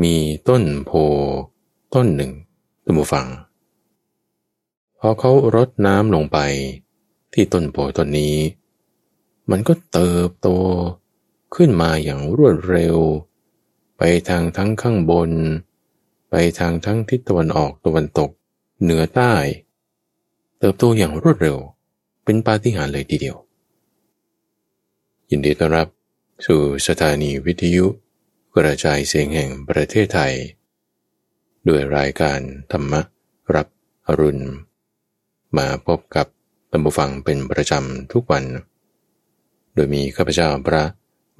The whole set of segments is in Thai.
มีต้นโพต้นหนึ่งตัมบูฟัง พอเขารดน้ำลงไปที่ต้นโพต้นนี้ มันก็เติบโตขึ้นมาอย่างรวดเร็ว ไปทางทั้งข้างบน ไปทางทั้งทิศตะวันออกตะวันตก เหนือใต้ เติบโตอย่างรวดเร็ว เป็นปาฏิหาริย์เลยทีเดียว ยินดีต้อนรับ สู่สถานีวิทยุ กระจายเสียงแห่งประเทศไทย ด้วยรายการธรรมรับอรุณ มาพบกับตัมบูฟังเป็นประจำทุกวัน โดยมีข้าพเจ้าพระ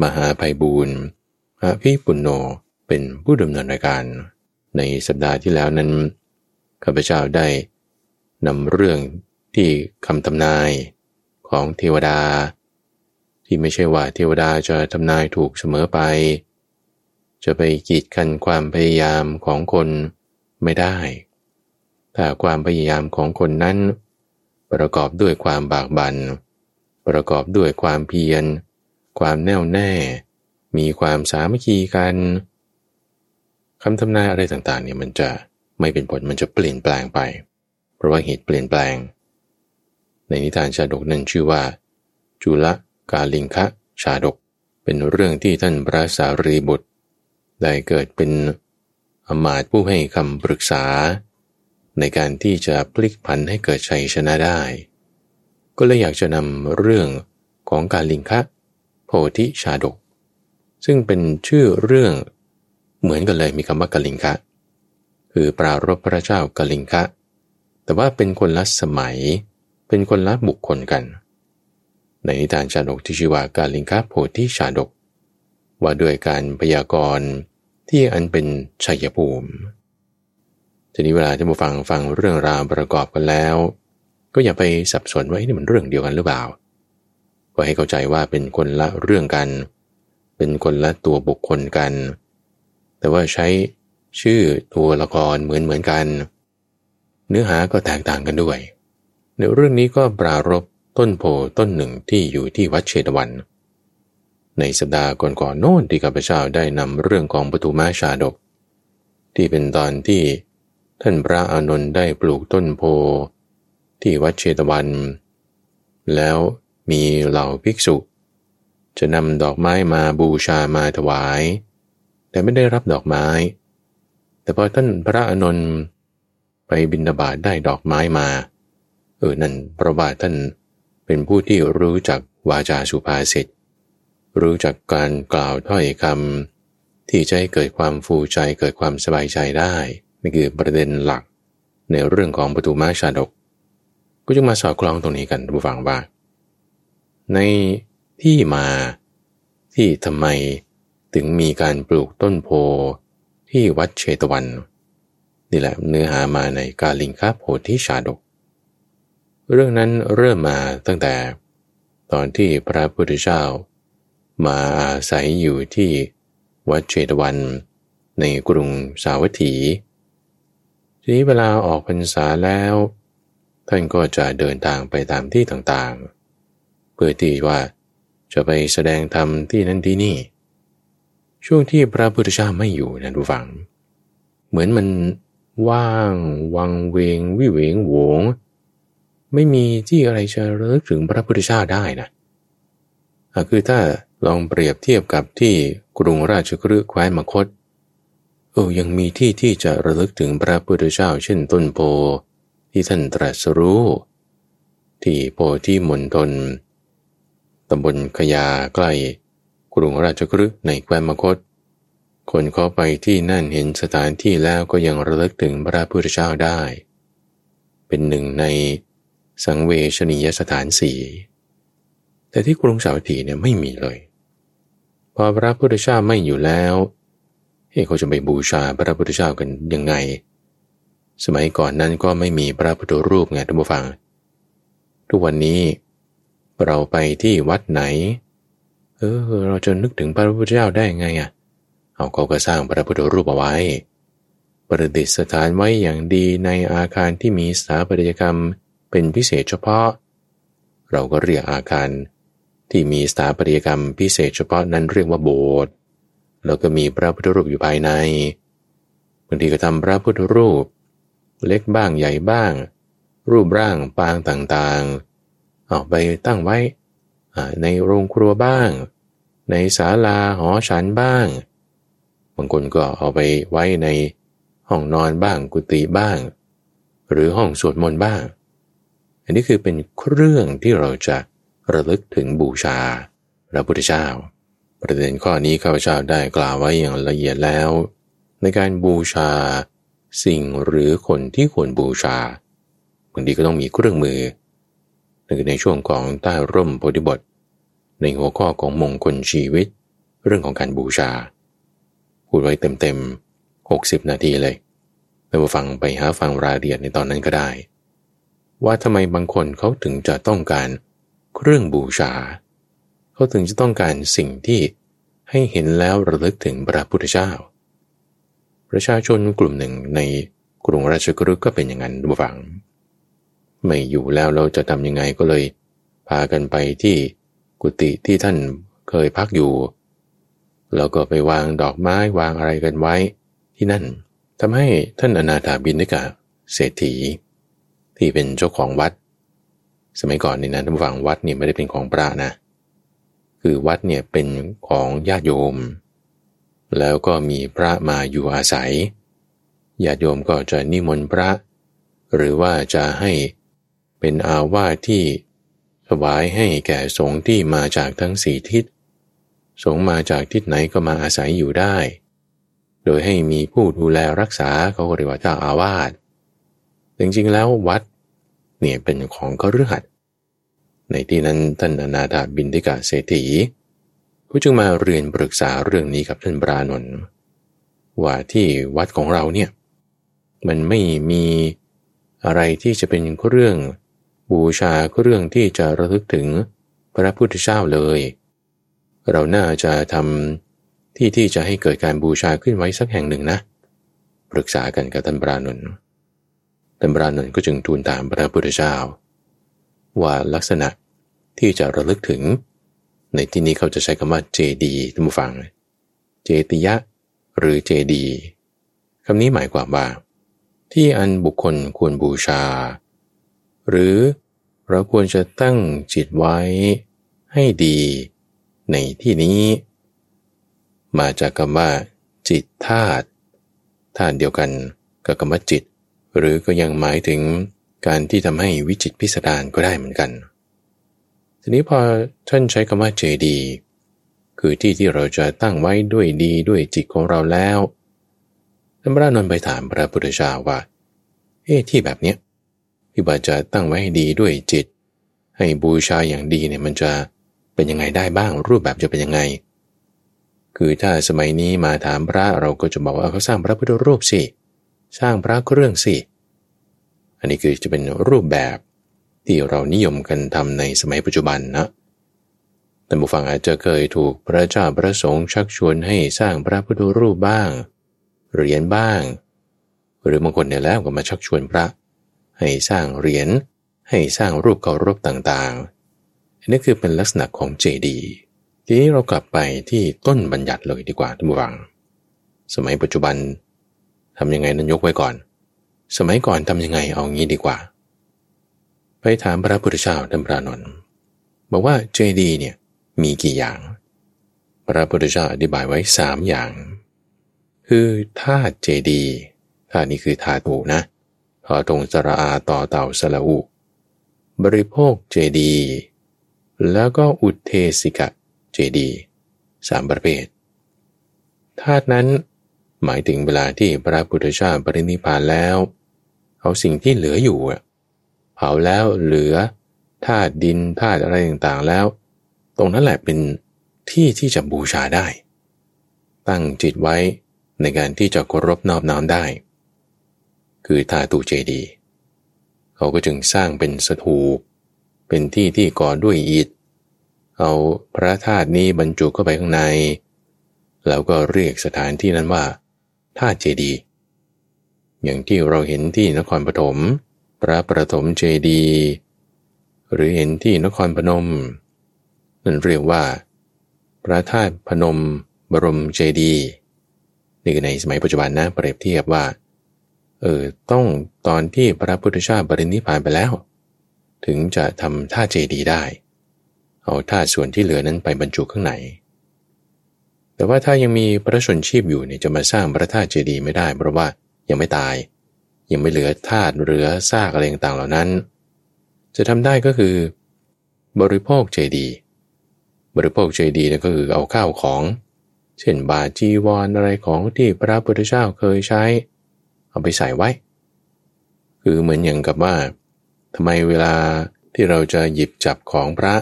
มหาภัยบูรณ์อภิปุณโญเป็นผู้ดำเนินรายการ ในสัปดาห์ที่แล้วนั้นข้าพเจ้าได้นำเรื่องที่คำทำนายของเทวดา ที่ไม่ใช่ว่าเทวดาจะทำนายถูกเสมอไป จะไปกีดกันความพยายามของคนไม่ได้ ถ้าความพยายามของคนนั้น ประกอบด้วยความบากบัน่น ประกอบด้วยความเพียร ความแน่วแน่ มีความสามัคคีกันคำทำนายอะไรต่างๆเนี่ยมันจะไม่เป็นผลมันจะเปลี่ยนแปลงไป เพราะว่าเหตุเปลี่ยนแปลง ในนิทานชาดกนั้นชื่อว่า จุลกาลิงคะชาดก เป็นเรื่องที่ท่านพระสารีบุตร ได้เกิดเป็นอมาตผู้ให้คำปรึกษา ในการที่จะพลิกผันให้เกิดชัยชนะได้ ก็เลยอยากจะนำเรื่องของการลิงคะโพธิชาดก ซึ่งเป็นชื่อเรื่องเหมือนกันเลยมีคำว่ากลิงคะคือปรารบพระเจ้ากลิงคะ แต่ว่าเป็นคนละสมัย เป็นคนละบุคคลกัน ในนิทานชาดกที่ชื่อว่ากาลิงคะโพธิชาดก ว่าด้วยการพยากรณ์ ที่อันเป็นชัยภูมิ ทีนี้เวลาที่มาฟังฟังเรื่องราวประกอบกันแล้ว ก็อย่าไปสับสนว่านี่มันเรื่องเดียวกันหรือเปล่า ก็ให้เข้าใจว่าเป็นคนละเรื่องกัน เป็นคนละตัวบุคคลกัน แต่ว่าใช้ชื่อตัวละครเหมือนเหมือนกัน เนื้อหาก็แตกต่างกันด้วยในเรื่องนี้ก็ปรารบต้นโพต้นหนึ่งที่อยู่ที่วัดเชตวัน ในสัปดาห์ก่อนๆโน้นที่ข้าพเจ้าได้นำเรื่องของปทุมาชาดก ที่เป็นตอนที่ท่านพระอานนท์ได้ปลูกต้นโพ ที่วัดเชตวัน แล้วมีเหล่าภิกษุ จะนำดอกไม้มาบูชามาถวาย แต่ไม่ได้รับดอกไม้ แต่พอท่านพระอนนท์ไปบินบาตได้ดอกไม้มาเออนั่นพระว่าท่านเป็นผู้ที่รู้จักวาจาสุภาษิต รู้จักการกล่าวถ้อยคำที่จะให้เกิดความฟูใจเกิดความสบายใจได้นี่คือประเด็นหลักในเรื่องของปฐุมาชาดก ก็จึงมาสอดคล้องตรงนี้กันผู้ฟังว่า ในที่มาที่ทำไมถึงมีการปลูกต้นโพที่วัดเชตวัน นี่แหละเนื้อหามาในกาลิงคาโพธิชาดก เรื่องนั้นเริ่มมาตั้งแต่ ตอนที่พระพุทธเจ้า มาอาศัยอยู่ที่วัดเชตวัน ในกรุงสาวัตถี ทีนี้เวลาออกพรรษาแล้ว ท่านก็จะเดินทางไปตามที่ต่างๆ เพื่อที่ว่าจะไปแสดงธรรมที่นั่นที่นี่ ช่วงที่พระพุทธเจ้าไม่อยู่นะทุกฝัง เหมือนมันว่างวังเวง วิเวงโวง ไม่มีที่อะไรจะเลิกถึงพระพุทธเจ้าได้นะคือถ้า ลองเปรียบเทียบกับที่กรุงราชกฤห์แคว้นมคต เออยังมีที่ที่จะระลึกถึงพระพุทธเจ้าเช่นต้นโพที่ท่านตรัสรู้ ที่โพที่มณฑลตำบลขยาใกล้ กรุงราชกฤห์ในแคว้นมคต คนเข้าไปที่นั่นเห็นสถานที่แล้วก็ยังระลึกถึงพระพุทธเจ้าได้ เป็นหนึ่งในสังเวชนียสถานสีแต่ที่กรุงสาวัตถีเนี่ยไม่มีเลย พอพระพุทธเจ้าไม่อยู่แล้วเฮ้เขาจะไปบูชาพระพุทธเจ้ากันยังไง สมัยก่อนนั้นก็ไม่มีพระพุทธรูปไงท่านผู้ฟัง ทุกวันนี้เราไปที่วัดไหน เออ เราจะนึกถึงพระพุทธเจ้าได้ไงอะ เอาเขาก็สร้างพระพุทธรูปเอาไว้ ประดิษฐานไว้อย่างดีในอาคารที่มีสถาปัตยกรรมเป็นพิเศษเฉพาะ เราก็เรียกอาคาร ที่มีสถาปัตยกรรมพิเศษเฉพาะนั้นเรียกว่าโบสถ์แล้วก็มีพระพุทธรูปอยู่ภายในบางทีก็ทำพระพุทธรูป เล็กบ้างใหญ่บ้าง รูปร่างปางต่างๆออกไปตั้งไว้ในโรงครัวบ้าง ในศาลาหอฉันบ้าง บางคนก็เอาไปไว้ในห้องนอนบ้างกุฏิบ้าง หรือห้องสวดมนต์บ้าง อันนี้คือเป็นเครื่องที่เราจะ ระลึกถึงบูชาพระพุทธเจ้า ประเด็นข้อนี้ข้าพเจ้าได้กล่าวไว้อย่างละเอียดแล้ว ในการบูชา สิ่งหรือคนที่ควรบูชาบางทีก็ต้องมีเครื่องมือดังคือในช่วงของใต้ร่มโพธิบท ในหัวข้อของมงคลชีวิต เรื่องของการบูชา พูดไว้เต็มๆ 60 นาทีเลยไปฟังไปหาฟังรายละเอียดในตอนนั้นก็ได้ ว่าทำไมบางคนเขาถึงจะต้องการ เครื่องบูชา เขาถึงจะต้องการสิ่งที่ให้เห็นแล้วระลึกถึงพระพุทธเจ้า ประชาชนกลุ่มหนึ่งในกรุงราชกฤห์ก็เป็นอย่างนั้นดูฟัง ไม่อยู่แล้วเราจะทำยังไงก็เลย พากันไปที่กุฏิที่ท่านเคยพักอยู่ แล้วก็ไปวางดอกไม้วางอะไรกันไว้ที่นั่นทำให้ท่านอนาถาบินนิกาเศรษฐี ที่เป็นเจ้าของวัด สมัยก่อนนี่นะท่านฟังวัดเนี่ยไม่ได้เป็นของพระนะ คือวัดเนี่ยเป็นของญาติโยม แล้วก็มีพระมาอยู่อาศัย ญาติโยมก็จะนิมนต์พระ หรือว่าจะให้เป็นอาวาสที่ถวายให้แก่สงฆ์ที่มาจากทั้งสี่ทิศ สงฆ์มาจากทิศไหนก็มาอาศัยอยู่ได้ โดยให้มีผู้ดูแลรักษาเขาเรียกว่าเจ้าอาวาสจริงๆแล้ววัด เนี่ยเป็นของเขาเรือดในที่นั้นท่านอนาถาบินทิกาเศรษฐีก็จึงมาเรียนปรึกษาเรื่องนี้กับท่านปรานนท์ว่าที่วัดของเราเนี่ยมันไม่มีอะไรที่จะเป็นเรื่องบูชาเรื่องที่จะระลึกถึงพระพุทธเจ้าเลย เราน่าจะทำที่ที่จะให้เกิดการบูชาขึ้นไว้สักแห่งหนึ่งนะ ปรึกษากันกับท่านปรานนท์ ท่านปรานนท์ก็จึงทูลถามพระพุทธเจ้า ว่าลักษณะที่จะระลึกถึง ในที่นี้เขาจะใช้คำว่าเจดีท่านผู้ฟัง เจติยะ หรือเจดีคำนี้หมายความว่า ที่อันบุคคลควรบูชา หรือเราควรจะตั้งจิตไว้ให้ดี ในที่นี้ มาจากคำว่า จิตธาตุธาตุเดียวกันกับคำว่าจิต หรือก็ยังหมายถึงการที่ทำให้วิจิตพิสดารก็ได้เหมือนกัน ทีนี้พอท่านใช้คำว่าเจดี คือที่ที่เราจะตั้งไว้ด้วยดีด้วยจิตของเราแล้วท่านพระนนท์ไปถามพระพุทธเจ้าว่า เอ๊ะที่แบบเนี้ยที่ว่าจะตั้งไว้ให้ดีด้วยจิต ให้บูชาอย่างดีเนี่ยมันจะเป็นยังไงได้บ้างรูปแบบจะเป็นยังไง คือถ้าสมัยนี้มาถามพระเราก็จะบอกว่าเขาสร้างพระพุทธรูปสิ สร้างพระเครื่องสิ อันนี้คือจะเป็นรูปแบบที่เรานิยมกันทำในสมัยปัจจุบันนะแต่บุฟังอาจจะเคยถูกพระเจ้าพระสงฆ์ชักชวนให้สร้างพระพุทธรูปบ้าง เหรียญบ้าง หรือบางคนเนี่ยแล้วก็มาชักชวนพระ ให้สร้างเหรียญให้สร้างรูปเคารพต่างๆ อันนี้คือเป็นลักษณะของเจดีย์ทีนี้เรากลับไปที่ต้นบัญญัติเลยดีกว่าทุกฝัง สมัยปัจจุบัน ทำยังไงนั้นยกไว้ก่อน สมัยก่อนทำยังไงเอางี้ดีกว่า ไปถามพระพุทธเจ้าท่านพระนนท์บอกว่าเจดีเนี่ยมีกี่อย่าง พระพุทธเจ้าอธิบายไว้สามอย่าง คือธาตุเจดีธาตุนี้คือธาตุนะทอทงสระอาต่อเต่าสละอุ บริโภคเจดี แล้วก็อุเทสิกะเจดีสามประเภทธาตุนั้น หมายถึงเวลาที่พระพุทธเจ้าปรินิพานแล้ว เอาสิ่งที่เหลืออยู่เผาแล้วเหลือธาตุดินธาตุอะไรต่างๆแล้ว ตรงนั้นแหละเป็นที่ที่จะบูชาได้ ตั้งจิตไว้ในการที่จะเคารพนอบน้อมได้ คือธาตุเจดี เขาก็จึงสร้างเป็นสถูปเป็นที่ที่ก่อด้วยอิฐเอาพระธาตุนี้บรรจุเข้าไปข้างใน แล้วก็เรียกสถานที่นั้นว่า ธาตุเจดี อย่างที่เราเห็นที่นครปฐมพระประถมเจดี หรือเห็นที่นครพนม นั่นเรียกว่า พระธาตุพนมบรมเจดีนี่คือในสมัยปัจจุบันนะเปรียบเทียบว่าเออต้องตอนที่พระพุทธเจ้าบรินิพพานไปแล้ว ถึงจะทำท่าเจดีได้ เอาท่าส่วนที่เหลือนั้นไปบรรจุข้างใน แต่ว่าถ้ายังมีพระชนชีพอยู่เนี่ยจะมาสร้างพระธาตุเจดีย์ไม่ได้ เพราะว่ายังไม่ตาย ยังไม่เหลือธาตุเหลือซากอะไรต่างๆเหล่านั้น จะทำได้ก็คือ บริโภคเจดีย์บริโภคเจดีย์นั่นก็คือเอาข้าวของ เช่นบาจีวรออะไรของที่พระพุทธเจ้าเคยใช้ เอาไปใส่ไว้ คือเหมือนอย่างกับว่าทำไมเวลาที่เราจะหยิบจับของพระ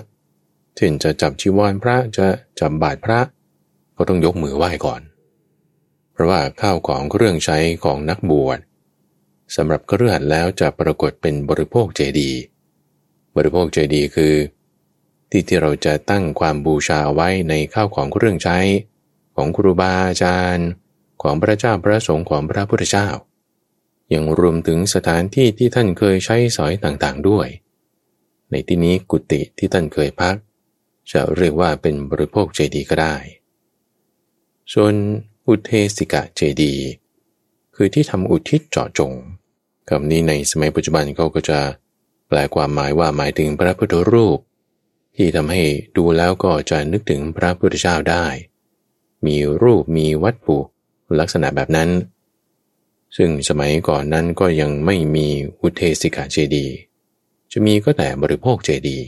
เช่นจะจับจีวรพระจะจับบาทพระ ก็ต้องยกมือไหว้ก่อน เพราะว่าข้าวของเครื่องใช้ของนักบวชสำหรับเครือขัดแล้วจะปรากฏเป็นบริโภคเจดี บริโภคเจดีคือ ที่ที่เราจะตั้งความบูชาไว้ในข้าวของเครื่องใช้ ของครูบาอาจารย์ ของพระเจ้าพระสงฆ์ของพระพุทธเจ้ายังรวมถึงสถานที่ที่ท่านเคยใช้สอยต่างๆด้วย ในที่นี้กุฏิที่ท่านเคยพัก จะเรียกว่าเป็นบริโภคเจดีก็ได้ ส่วนอุเทสิกะเจดี คือที่ทำอุทิศเจาะจงคำนี้ในสมัยปัจจุบันเขาก็จะแปลความหมายว่าหมายถึงพระพุทธรูป ที่ทำให้ดูแล้วก็จะนึกถึงพระพุทธเจ้าได้ มีรูปมีวัตถุลักษณะแบบนั้น ซึ่งสมัยก่อนนั้นก็ยังไม่มีอุเทสิกาเจดี จะมีก็แต่บริโภคเจดี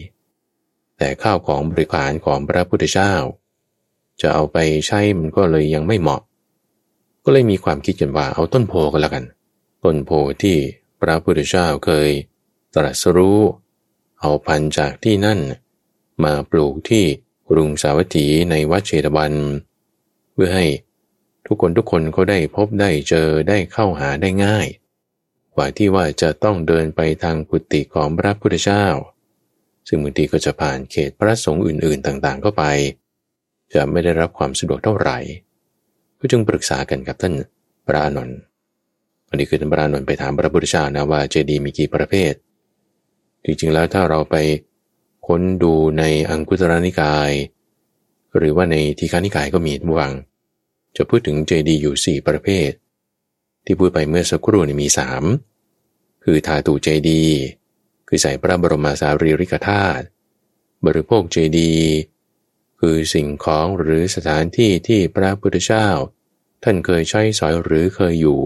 แต่ข้าวของบริการของพระพุทธเจ้า จะเอาไปใช้มันก็เลยยังไม่เหมาะ ก็เลยมีความคิดกันว่าเอาต้นโพก็แล้วกัน ต้นโพที่พระพุทธเจ้าเคย ตรัสรู้ เอาพันจากที่นั่น มาปลูกที่กรุงสาวัตถีในวัดเชตวัน เพื่อให้ทุกคนทุกคนเขาได้พบได้เจอได้เข้าหาได้ง่าย กว่าที่ว่าจะต้องเดินไปทางกุฏิของพระพุทธเจ้า ซึ่งบางทีก็จะผ่านเขตพระสงฆ์อื่นๆต่างๆ เข้าไป จะไม่ได้รับความสะดวกเท่าไหร่ก็จึงปรึกษากันกับท่านพระอานนท์อันนี้คือท่านพระอานนท์ไปถามพระพุทธเจ้านะว่าเจดีย์มีกี่ประเภท จริงๆแล้วถ้าเราไปค้นดูในอังคุตรนิกาย หรือว่าในทีฆานิกายก็มีบ้างจะพูดถึงเจดีย์อยู่ 4 ประเภท ที่พูดไปเมื่อสักครู่นี่มี 3 คือทาตูเจดีย์คือใส่พระบรมสารีริกธาตุบริโภคเจดีย์ คือสิ่งของหรือสถานที่ที่พระพุทธเจ้า ท่านเคยใช้สอยหรือเคยอยู่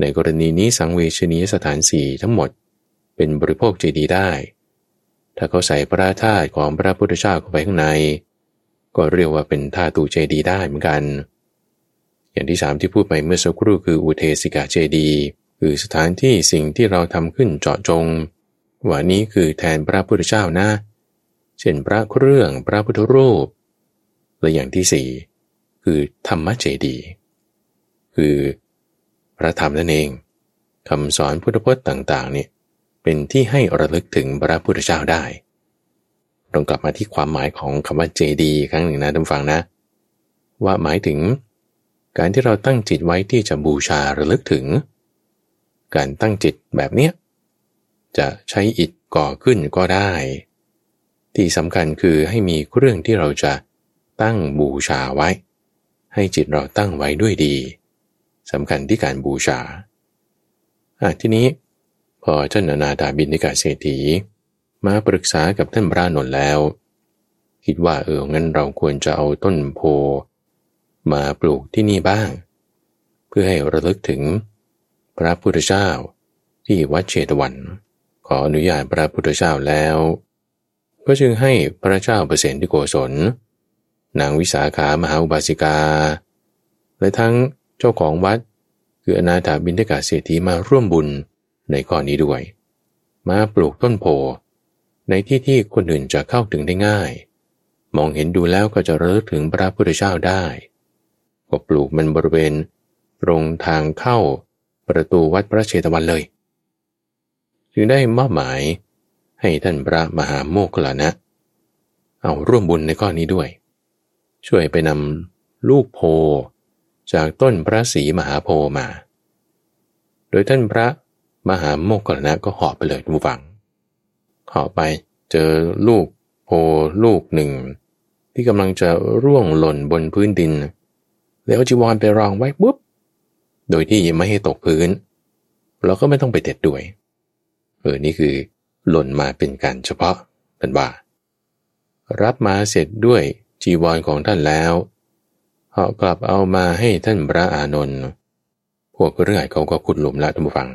ในกรณีนี้สังเวชนียสถานสี่ทั้งหมด เป็นบริโภคเจดีได้ ถ้าเขาใส่พระธาตุของพระพุทธเจ้าเข้าไปข้างใน ก็เรียกว่าเป็นธาตุเจดีได้เหมือนกัน อย่างที่สามที่พูดไปเมื่อสักครู่คืออุเทสิกาเจดีคือสถานที่สิ่งที่เราทำขึ้นเจาะจงว่านี้คือแทนพระพุทธเจ้านะเเช่นพระเครื่องพระพุทธรูป และอย่างที่สี่คือธรรมเจดี คือพระธรรมนั่นเองคำสอนพุทธพจน์ต่างๆเนี่ยเป็นที่ให้ระลึกถึงพระพุทธเจ้าได้ต้องกลับมาที่ความหมายของคำว่าเจดีครั้งหนึ่งนะท่านฟังนะ ว่าหมายถึง การที่เราตั้งจิตไว้ที่จะบูชาระลึกถึง การตั้งจิตแบบเนี้ยจะใช้อิฐก่อขึ้นก็ได้ ที่สำคัญคือให้มีเรื่องที่เราจะตั้งบูชาไว้ ให้จิตเราตั้งไว้ด้วยดีสำคัญที่การบูชาอะทีนี้ พอท่านนาดาบินิกาเศรษฐี มาปรึกษากับท่านพระนนท์แล้ว คิดว่าเอองั้นเราควรจะเอาต้นโพ มาปลูกที่นี่บ้าง เพื่อให้ระลึกถึงพระพุทธเจ้าที่วัดเชตวัน ขออนุญาตพระพุทธเจ้าแล้ว ก็จึงให้พระเจ้าเปรตที่โกศลนางวิสาขามหาอุบาสิกา และทั้งเจ้าของวัด คืออนาถาบินทกาเศรษฐีมาร่วมบุญในก้อนนี้ด้วย มาปลูกต้นโพ ในที่ที่คนอื่นจะเข้าถึงได้ง่าย มองเห็นดูแล้วก็จะระลึกถึงพระพุทธเจ้าได้ ก็ปลูกมันบริเวณ ตรงทางเข้าประตูวัดพระเชตวันเลย จึงได้มอบหมาย ให้ท่านพระมหาโมกขลานะ เอาร่วมบุญในข้อนี้ด้วย ช่วยไปนำลูกโพจากต้นพระศรีมหาโพมา โดยท่านพระมหาโมกขลานะก็หอบไปเลยดูฟังหอบไปเจอลูกโพลูกหนึ่ง ที่กำลังจะร่วงหล่นบนพื้นดินเลยเอาจีวรไปรองไว้ปุ๊บ โดยที่ไม่ให้ตกพื้น เราก็ไม่ต้องไปเด็ดด้วย เออ นี่คือ หล่นมาเป็นการเฉพาะกันว่า รับมาเสร็จด้วยจีวรของท่านแล้วเขากลับเอามาให้ท่านพระอานนท์พวกเรื่องเขาก็ขุดหลุมละท่านผู้ฟัง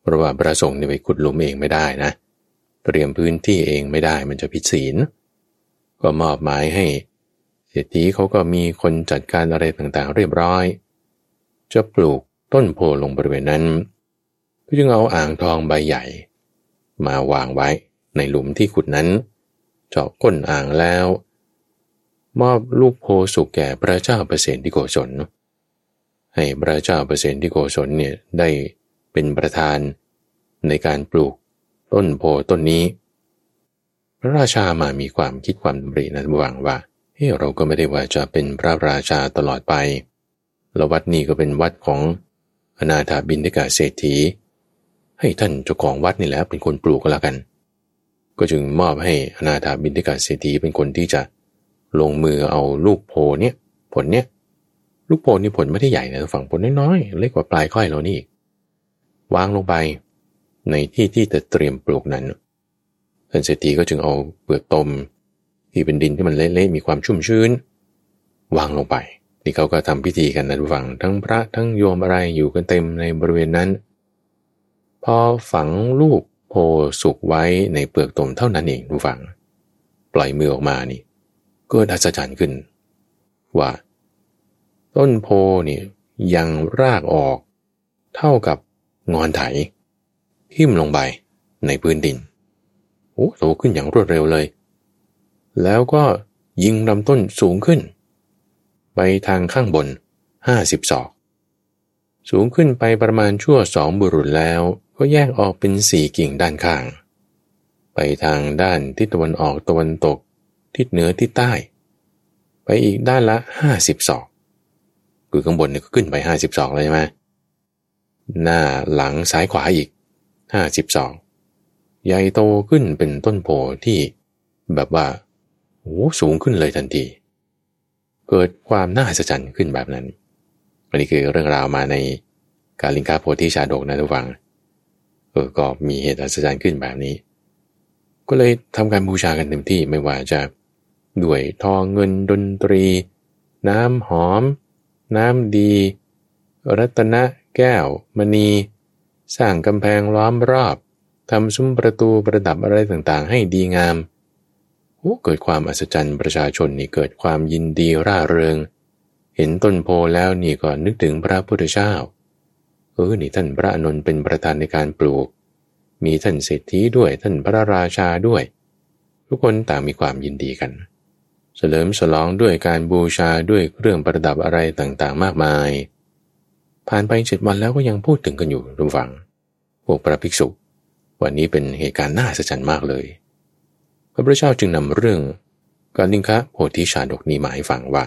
เพราะว่าพระสงฆ์เนี่ยไปขุดหลุมเองไม่ได้นะ เตรียมพื้นที่เองไม่ได้มันจะผิดศีล ก็มอบหมายให้เศรษฐีเขาก็มีคนจัดการอะไรต่างๆ เรียบร้อย จะปลูกต้นโพลงบริเวณนั้นก็จึงเอาอ่างทองใบใหญ่ มาวางไว้ในหลุมที่ขุดนั้น เจาะก้นอ่างแล้ว มอบลูกโพสุกแก่พระเจ้าเปรตที่โกศลให้พระเจ้าเปรตที่โกศลเนี่ยได้เป็นประธานในการปลูกต้นโพต้นนี้ พระราชามามีความคิดความดำรินะหวังว่าเฮ้เราก็ไม่ได้ว่าจะเป็นพระราชาตลอดไปแล้ววัดนี้ก็เป็นวัดของอนาถาบินทิกาเศรษฐี ให้ท่านเจ้าของวัดนี่แหละเป็นคนปลูกก็แล้วกัน ก็จึงมอบให้อนาถาบินทิกาเศรษฐีเป็นคนที่จะลงมือเอาลูกโพเนี่ยผลเนี่ยลูกโพนี่ผลไม่ได้ใหญ่นะฝั่งผลน้อยๆเล็กกว่าปลายค่อยเรานี่วางลงไปในที่ที่จะเตรียมปลูกนั้นท่านเศรษฐีก็จึงเอาเปลือกตม ที่เป็นดินที่มันเละๆมีความชุ่มชื้น วางลงไปนี่เขาก็ทำพิธีกันนะทุกฝั่งทั้งพระทั้งโยมอะไรอยู่กันเต็มในบริเวณนั้น พอฝังลูกโพสุกไว้ในเปลือกตมเท่านั้นเองทุกฝัง ปล่อยมือออกมานี่เกิดอัศจรรย์ขึ้น ว่า ต้นโพนี่ยังรากออก เท่ากับงอนไถทิ่มลงไปในพื้นดินโอ้โตขึ้นอย่างรวดเร็วเลย แล้วก็ยิงลำต้นสูงขึ้น ไปทางข้างบนห้าสิบศอก สูงขึ้นไปประมาณชั่วสองบุรุษแล้วก็แยกออกเป็นสี่กิ่งด้านข้าง ไปทางด้านทิศตะวันออกตะวันตก ทิศเหนือทิศใต้ ไปอีกด้านละห้าสิบศอกคือข้างบนเนี่ยก็ขึ้นไปห้าสิบศอกเลยใช่ไหมหน้าหลังซ้ายขวาอีกห้าสิบศอกใหญ่โตขึ้นเป็นต้นโพที่แบบว่าโอ้สูงขึ้นเลยทันที เกิดความน่าสะใจขึ้นแบบนั้น อันนี้คือเรื่องราวมาในกาลิงกาโพธิชาดกนะทุกฝังเออก็มีเหตุอัศจรรย์ขึ้นแบบนี้ ก็เลยทำการบูชากันเต็มที่ไม่ว่าจะด้วยทองเงินดนตรี น้ำหอม น้ำดี รัตนะแก้ว มณี สร้างกำแพงล้อมรอบทำซุ้มประตูประดับอะไรต่างๆ ให้ดีงามโอ้เกิดความอัศจรรย์ประชาชนนี่เกิดความยินดีร่าเริงเเห็นต้นโพแล้วนี่ก็นึกถึงพระพุทธเจ้า เออ นี่ท่านพระอนุนเป็นประธานในการปลูก มีท่านเศรษฐีด้วยท่านพระราชาด้วย ทุกคนต่างมีความยินดีกัน เฉลิมฉลองด้วยการบูชาด้วยเครื่องประดับอะไรต่างๆ มากมาย ผ่านไปเจ็ดวันแล้วก็ยังพูดถึงกันอยู่ทุกฝัง พวกพระภิกษุ วันนี้เป็นเหตุการณ์น่าสะใจมากเลย พระพุทธเจ้าจึงนำเรื่องการลิงคะโพธิชาดกนี้มาให้ฟังว่า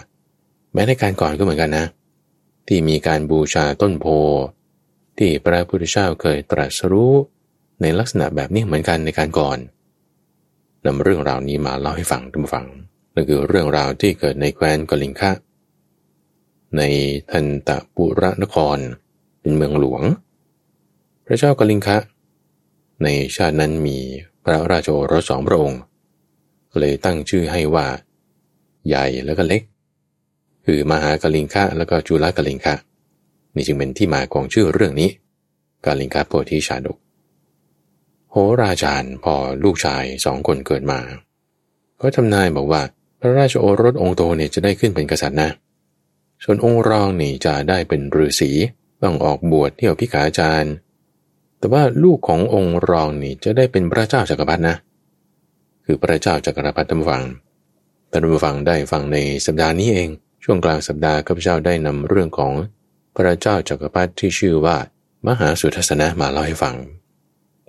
แม้ในการก่อนก็เหมือนกันนะ ที่มีการบูชาต้นโพ ที่พระพุทธเจ้าเคยตรัสรู้ในลักษณะแบบนี้เหมือนกันในการก่อนนำเรื่องราวนี้มาเล่าให้ฟังทุกฝังนั่นคือเรื่องราวที่เกิดในแคว้นกลิงคะในทันตปุระนคร เป็นเมืองหลวง พระเจ้ากลิงคะ ในชาตินั้นมีพระราชโอรสสองพระองค์เลยตั้งชื่อให้ว่า ใหญ่แล้วก็เล็ก คือมหากลิงคะแล้วก็จุลกลิงคะนี่จึงเป็นที่มาของชื่อเรื่องนี้ กาลิงคาโพธิชาดก โหราจารย์พอลูกชายสองคนเกิดมา ก็ทำนายบอกว่าพระราชโอรสองค์โตเนี่ยจะได้ขึ้นเป็นกษัตริย์นะ ส่วนองค์รองนี่จะได้เป็นฤาษีต้องออกบวชเที่ยวพิขาจารย์ แต่ว่าลูกขององค์รองนี่จะได้เป็นพระเจ้าจักรพรรดินะ คือพระเจ้าจักรพรรดิท่านฟังท่านฟังได้ฟังในสัปดาห์นี้เอง ช่วงกลางสัปดาห์ข้าพเจ้าได้นำเรื่องของพระเจ้าจักรพรรดิที่ชื่อว่า มหาสุทัศนะมาเล่าให้ฟัง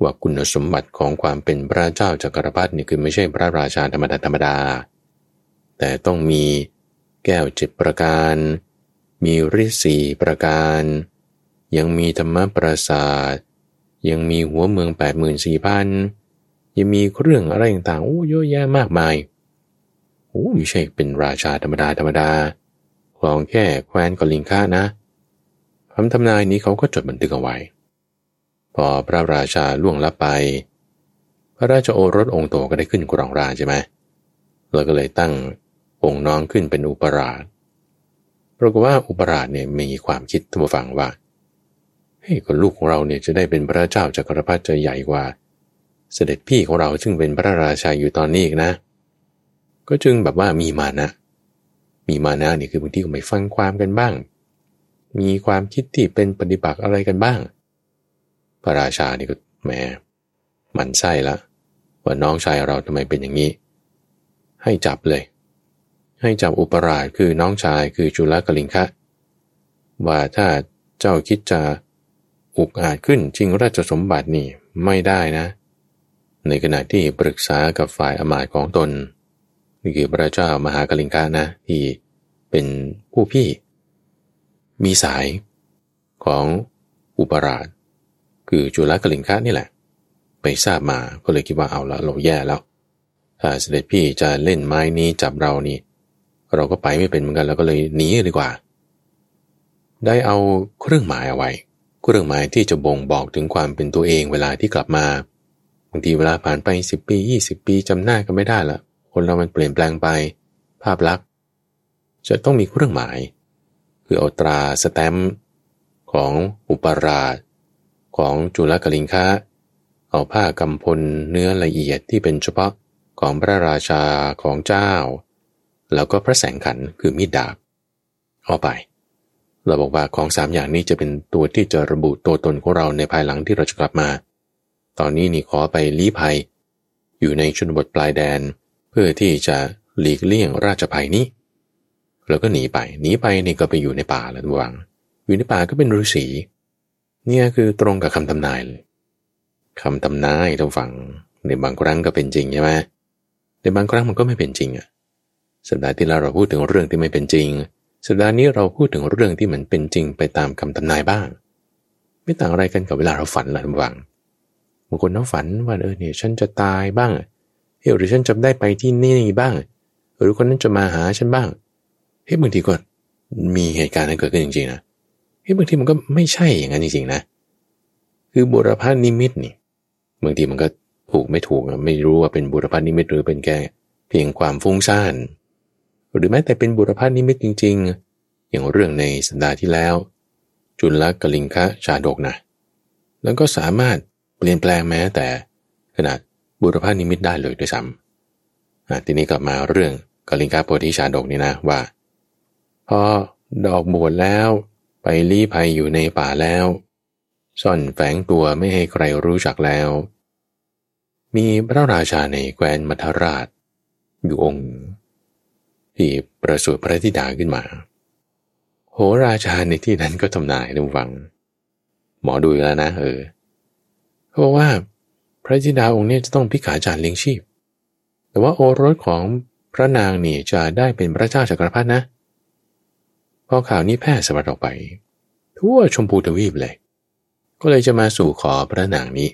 ว่าคุณสมบัติของความเป็นพระเจ้าจักรพรรดินี่คือไม่ใช่พระราชาธรรมดาธรรมดา แต่ต้องมีแก้วเจ็ดประการ มีฤทธิ์สีประการ ยังมีธรรมประสาทยังมีหัวเมืองแปดหมื่นสี่พันยังมีเครื่องอะไรต่างๆโอ้เยอะแยะมากมายโอ้ไม่ใช่เป็นราชาธรรมดาธรรมดา ลองแค่แคว้นกลิงค่านะคำทำนายนี้เขาก็จดบันทึกเอาไว้ พอพระราชาล่วงลับไป พระราชโอรสองค์โตก็ได้ขึ้นกรองราชใช่ไหมแล้วก็เลยตั้งองค์น้องขึ้นเป็นอุปราชปรากฏว่าอุปราชเนี่ยมีความคิดทัวฟังว่าเฮ้ยคนลูกของเราเนี่ยจะได้เป็นพระเจ้าจักรพรรดิจะใหญ่กว่า เสด็จพี่ของเราซึ่งเป็นพระราชาอยู่ตอนนี้อีกนะ ก็จึงแบบว่ามีมานะ มีมานะนี่คือบางทีก็ไม่ฟังความกันบ้าง มีความคิดที่เป็นปฏิบัติอะไรกันบ้าง พระราชานี่ก็แหมมันไส้ละว่าน้องชายเราทำไมเป็นอย่างนี้ ให้จับเลย ให้จับอุปราชคือน้องชายคือจุลกลิงคะ ว่าถ้าเจ้าคิดจะอุกอาจขึ้นจริงราชสมบัตินี่ไม่ได้นะ ในขณะที่ปรึกษากับฝ่ายอมาตของตน นี่คือพระเจ้ามหากลิงคะนะที่เป็นผู้พี่ มีสายของอุปราช คือจุลกลิงคะนี่แหละ ไปทราบมาก็เลยคิดว่าเอาละเราแย่แล้ว ถ้าเสด็จพี่จะเล่นไม้นี้จับเรานี่ เราก็ไปไม่เป็นเหมือนกันแล้วก็เลยหนีดีกว่า ได้เอาเครื่องหมายเอาไว้เครื่องหมายที่จะบ่งบอกถึงความเป็นตัวเองเวลาที่กลับมาบางทีเวลาผ่านไป 10 ปี 20 ปีจำหน้าก็ไม่ได้ละ คนเรามันเปลี่ยนแปลงไป ภาพลักษณ์ จะต้องมีเครื่องหมาย คือเอาตราสแตมป์ของอุปราช ของจุลกลิงคะเอาผ้ากำพลเนื้อละเอียดที่เป็นเฉพาะของพระราชาของเจ้า แล้วก็พระแสงขันคือมีดดาบเอาไป เราบอกว่าของสามอย่างนี้จะเป็นตัวที่จะระบุตัวตนของเราในภายหลังที่เราจะกลับมา ตอนนี้นี่ขอไปลี้ภัย อยู่ในชนบทปลายแดนเพื่อที่จะหลีกเลี่ยงราชภัยนี้ แล้วก็หนีไป หนีไปนี่ก็ไปอยู่ในป่าแล้วทวัง อยู่ในป่าก็เป็นฤาษีเนี่ยคือตรงกับคำทำนายเลยคำทำนายทุกฝั่งในบางครั้งก็เป็นจริงใช่ไหมในบางครั้งมันก็ไม่เป็นจริงอะสัปดาห์ที่แล้วเราพูดถึงเรื่องที่ไม่เป็นจริง สัปดาห์นี้เราพูดถึงเรื่องที่มันเป็นจริงไปตามคำทำนายบ้าง ไม่ต่างอะไรกันกับเวลาเราฝันหละระวังบางคนเขาฝันว่าเออเนี่ยฉันจะตายบ้าง เฮ้ยหรือฉันจะได้ไปที่นี่บ้าง หรือคนนั้นจะมาหาฉันบ้างเฮ้ยบางทีก็มีเหตุการณ์นั้นเกิดขึ้นจริงๆนะเฮ้ยบางทีมันก็ไม่ใช่อย่างนั้นจริงๆนะ คือบุรพานิมิตนี่บางทีมันก็ถูกไม่ถูกไม่รู้ว่าเป็นบุรพานิมิตหรือเป็นแค่เพียงความฟุ้งซ่านหรือแม้แต่เป็นบุรพานิมิตจริง ๆ อย่างเรื่องในสัปดาห์ที่แล้ว จุลกลิงคะชาดกนะแล้วก็สามารถเปลี่ยนแปลงแม้แต่ขนาด บุรพานิมิตได้เลยด้วยซ้ำทีนี้กลับมาเรื่องกลิงคาโพธิชาดกนี่นะว่า พอดอกบวชแล้วไปลี้ภัยอยู่ในป่าแล้ว ซ่อนแฝงตัวไม่ให้ใครรู้จักแล้ว มีพระราชาในแคว้นมัทราช อยู่องค์ที่ประสูติพระธิดาขึ้นมา โหราชาในที่นั้นก็ทำนายดูฟัง หมอดูแล้วนะเออเขาบอกว่า พระธิดาองค์นี้จะต้องพิขาจารเลี้ยงชีพ แต่ว่าโอรสของพระนางนี่จะได้เป็นพระเจ้าจักรพรรดินะ พอข่าวนี้แพร่สะบัดออกไป ทั่วชมพูทวีปเลย ก็เลยจะมาสู่ขอพระนางนี้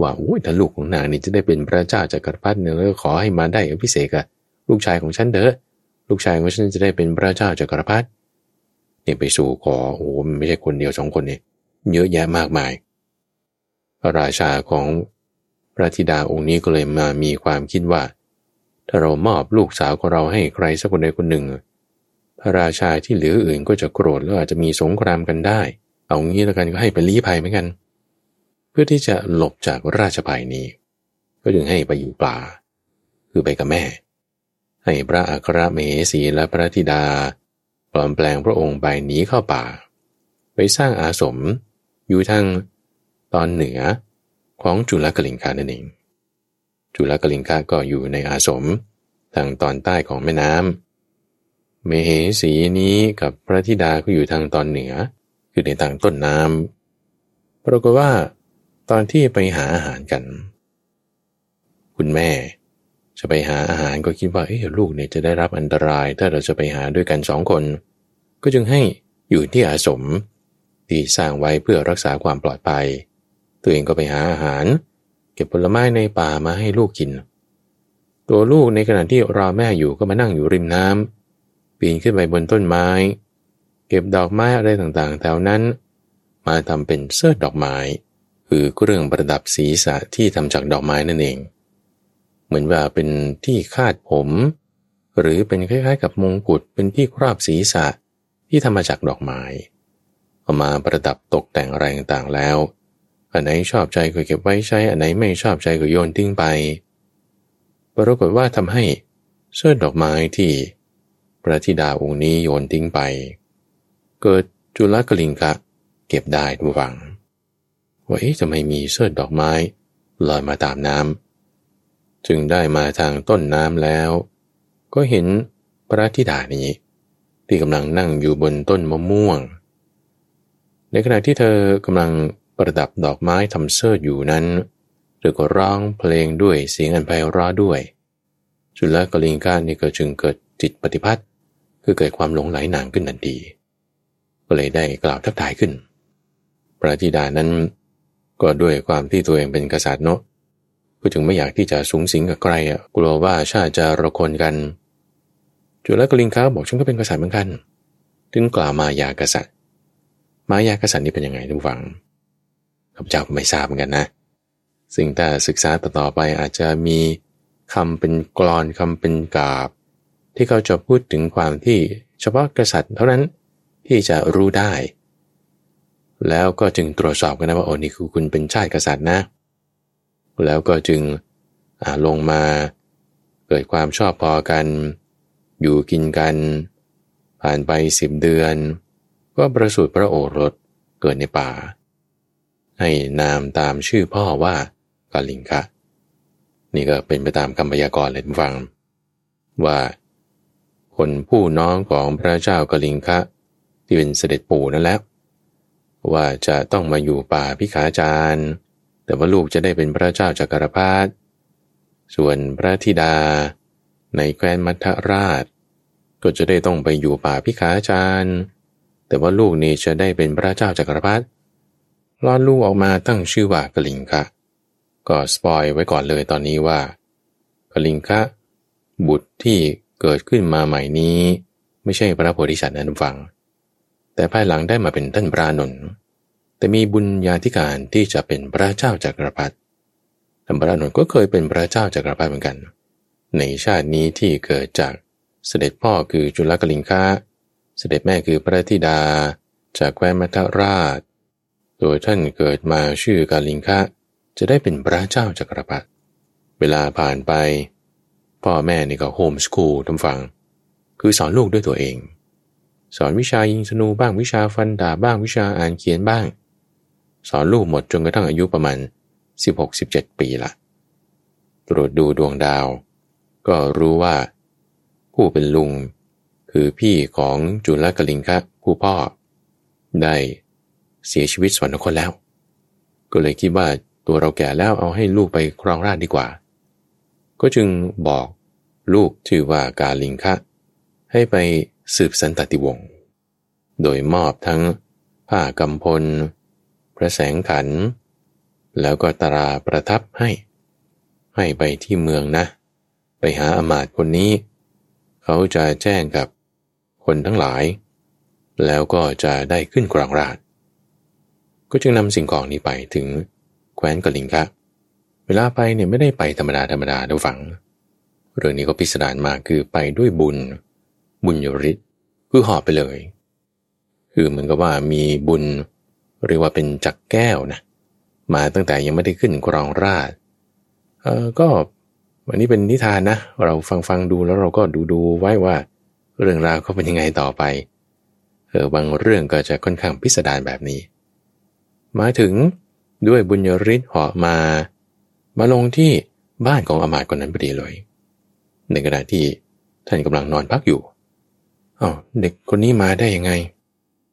ว่าอุ้ยถ้าลูกของนางนี่จะได้เป็นพระเจ้าจักรพรรดิเนี่ยก็ขอให้มาได้อภิเศษกอะลูกชายของฉันเด้อลูกชายของฉันจะได้เป็นพระเจ้าจักรพรรดิเนี่ยไปสู่ขอโอ้ไม่ใช่คนเดียวสองคนเนี่ยเยอะแยะมากมาย ระราชาของพระธิดาองค์นี้ก็เลยมามีความคิดว่า ถ้าเรามอบลูกสาวของเราให้ใครสักคนใดคนหนึ่ง พระราชาที่เหลืออื่นก็จะโกรธแล้วอาจจะมีสงครามกันได้ เอางี้แล้วกันก็ให้ไปลี้ภัยเหมือนกัน เพื่อที่จะหลบจากราชภัยนี้ ก็จึงให้ไปอยู่ป่า คือไปกับแม่ ให้พระอัครเมสีและพระธิดาปลอมแปลงพระองค์ไปหนีเข้าป่า ไปสร้างอาสมอยู่ทาง ตอนเหนือของจุลกลิงคานั่นเอง จุลกลิงคาก็อยู่ในอาสมทางตอนใต้ของแม่น้ำเมเหสีนี้กับพระธิดาก็อยู่ทางตอนเหนือ คือในทางต้นน้ำปรากฏว่า ตอนที่ไปหาอาหารกัน คุณแม่จะไปหาอาหารก็คิดว่าเออลูกเนี่ยจะได้รับอันตราย ถ้าเราจะไปหาด้วยกันสองคน ก็จึงให้อยู่ที่อาสมที่สร้างไว้เพื่อรักษาความปลอดภัย ตัวเองก็ไปหาอาหาร เก็บผลไม้ในป่ามาให้ลูกกิน ตัวลูกในขณะที่รอแม่อยู่ก็มานั่งอยู่ริมน้ำเปีนขึ้นไปบนต้นไม้ เก็บดอกไม้อะไรต่างๆแถวนั้น มาทำเป็นเสื้อดอกไม้ คือเครื่องประดับศีรษะที่ทำจากดอกไม้นั่นเอง เหมือนว่าเป็นที่คาดผม หรือเป็นคล้ายๆ กับมงกุฎเป็นที่ครอบศีรษะที่ทำมาจากดอกไม้เอามาประดับตกแต่งอะไรต่างๆแล้ว อันไหนชอบใจก็เก็บไว้ใช้ อันไหนไม่ชอบใจก็โยนทิ้งไปปรากฏว่าทำให้เสื้อดอกไม้ที่พระธิดาองค์นี้โยนทิ้งไป เกิดจุลกลิงกะเก็บได้ทุกฝังว่าเอ๊ะจะไม่มีเสื้อดอกไม้ลอยมาตามน้ำจึงได้มาทางต้นน้ำแล้ว ก็เห็นพระธิดานี้ ที่กำลังนั่งอยู่บนต้นมะม่วง ในขณะที่เธอกำลัง ประดับดอกไม้ทำเสื้ออยู่นั้นเธอก็ร้องเพลงด้วยเสียงอันไพเราะด้วย จุลกลิงกานี่ก็จึงเกิดจิตปฏิพัทธ์คือเกิดความหลงไหลนังขึ้นทันทีก็เลยได้กล่าวทักทายขึ้น พระธิดานั้น ก็ด้วยความที่ตัวเองเป็นกษัตริย์เนาะก็จึงไม่อยากที่จะสูงสิงกับใครอะกลัวว่าชาติจะระคนกัน จุลกลิงค้าบอกฉันก็เป็นกษัตริย์เหมือนกันถึงกล่าวมายากษัตริย์ มายากษัตริย์นี่เป็นยังไงทุกฝัง ข้าพเจ้าก็ไม่ทราบเหมือนกันนะสิ่งแต่ศึกษาต่อไปอาจจะมีคำเป็นกรอนคำเป็นกาบ ที่เขาจะพูดถึงความที่เฉพาะกษัตริย์เท่านั้นที่จะรู้ได้ แล้วก็จึงตรวจสอบกันนะว่าโอ้นี่คือคุณเป็นชาติกษัตริย์นะ แล้วก็จึงลงมาเกิดความชอบพอกัน อยู่กินกัน ผ่านไปสิบเดือน ก็ประสูติพระโอรสเกิดในป่า ให้นามตามชื่อพ่อว่ากาลิงคะ นี่ก็เป็นไปตามคำพยากรณ์เลยฟัง ว่า คนผู้น้องของพระเจ้ากาลิงคะ ที่เป็นเสด็จปู่นั่นแหละว่าจะต้องมาอยู่ป่าพิขาจารย์แต่ว่าลูกจะได้เป็นพระเจ้าจักรพรรดิส่วนพระธิดา ในแคว้นมัทราช ก็จะได้ต้องไปอยู่ป่าพิขาจารย์แต่ว่าลูกนี่จะได้เป็นพระเจ้าจักรพรรดิ รอดลูกออกมาตั้งชื่อว่ากลิงคะก็สปอยไว้ก่อนเลยตอนนี้ว่า กลิงคะ บุตรที่เกิดขึ้นมาใหม่นี้ ไม่ใช่พระโพธิสัตว์นั้นฟัง แต่ภายหลังได้มาเป็นท่านพระนนท์แต่มีบุญญาธิการที่จะเป็นพระเจ้าจักรพรรดิท่านพระนนท์ก็เคยเป็นพระเจ้าจักรพรรดิเหมือนกัน ในชาตินี้ที่เกิดจากเสด็จพ่อคือจุลกลิงคะเสด็จแม่คือพระธิดา จากแคว้นมัทราช โดยท่านเกิดมาชื่อกาลิงคะ จะได้เป็นพระเจ้าจักรพรรดิเวลาผ่านไป พ่อแม่นี่ก็โฮมสคูลทำฟัง คือสอนลูกด้วยตัวเอง สอนวิชายิงธนูบ้างวิชาฟันดาบบ้างวิชาอ่านเขียนบ้าง สอนลูกหมดจนกระทั่งอายุประมาณ 16-17 ปีละตรวจดูดวงดาว ก็รู้ว่า ผู้เป็นลุง คือพี่ของจุลกลิงคะผู้พ่อ ได้ เสียชีวิตสวรรคตแล้ว ก็เลยคิดว่าตัวเราแก่แล้วเอาให้ลูกไปครองราชดีกว่า ก็จึงบอกลูกชื่อว่ากาลิงคะ ให้ไปสืบสันตติวงศ์โดยมอบทั้งผ้ากำพล พระแสงขัน แล้วก็ตราประทับให้ ให้ไปที่เมืองนะ ไปหาอมาตคนนี้ เขาจะแจ้งกับคนทั้งหลาย แล้วก็จะได้ขึ้นกรองราช ก็จึงนำสิ่งของนี้ไปถึงแคว้นกลิงคะ เวลาไปเนี่ยไม่ได้ไปธรรมดาธรรมดาดูฝัง เรื่องนี้ก็พิสดารมากคือไปด้วยบุญ บุญยริศคือหอบไปเลย คือเหมือนกับว่ามีบุญเรียกว่าเป็นจักแก้วนะ มาตั้งแต่ยังไม่ได้ขึ้นกรองราชเออก็วันนี้เป็นนิทานนะ เราฟังฟังดูแล้วเราก็ดูดูไว้ว่าเรื่องราวเขาเป็นยังไงต่อไป เออบางเรื่องก็จะค่อนข้างพิสดารแบบนี้ มาถึงด้วยบุญยริศเหาะมา มาลงที่บ้านของอมาตย์คนนั้นพอดีเลย ในขณะที่ท่านกำลังนอนพักอยู่อา้าวเด็กคนนี้มาได้ยังไง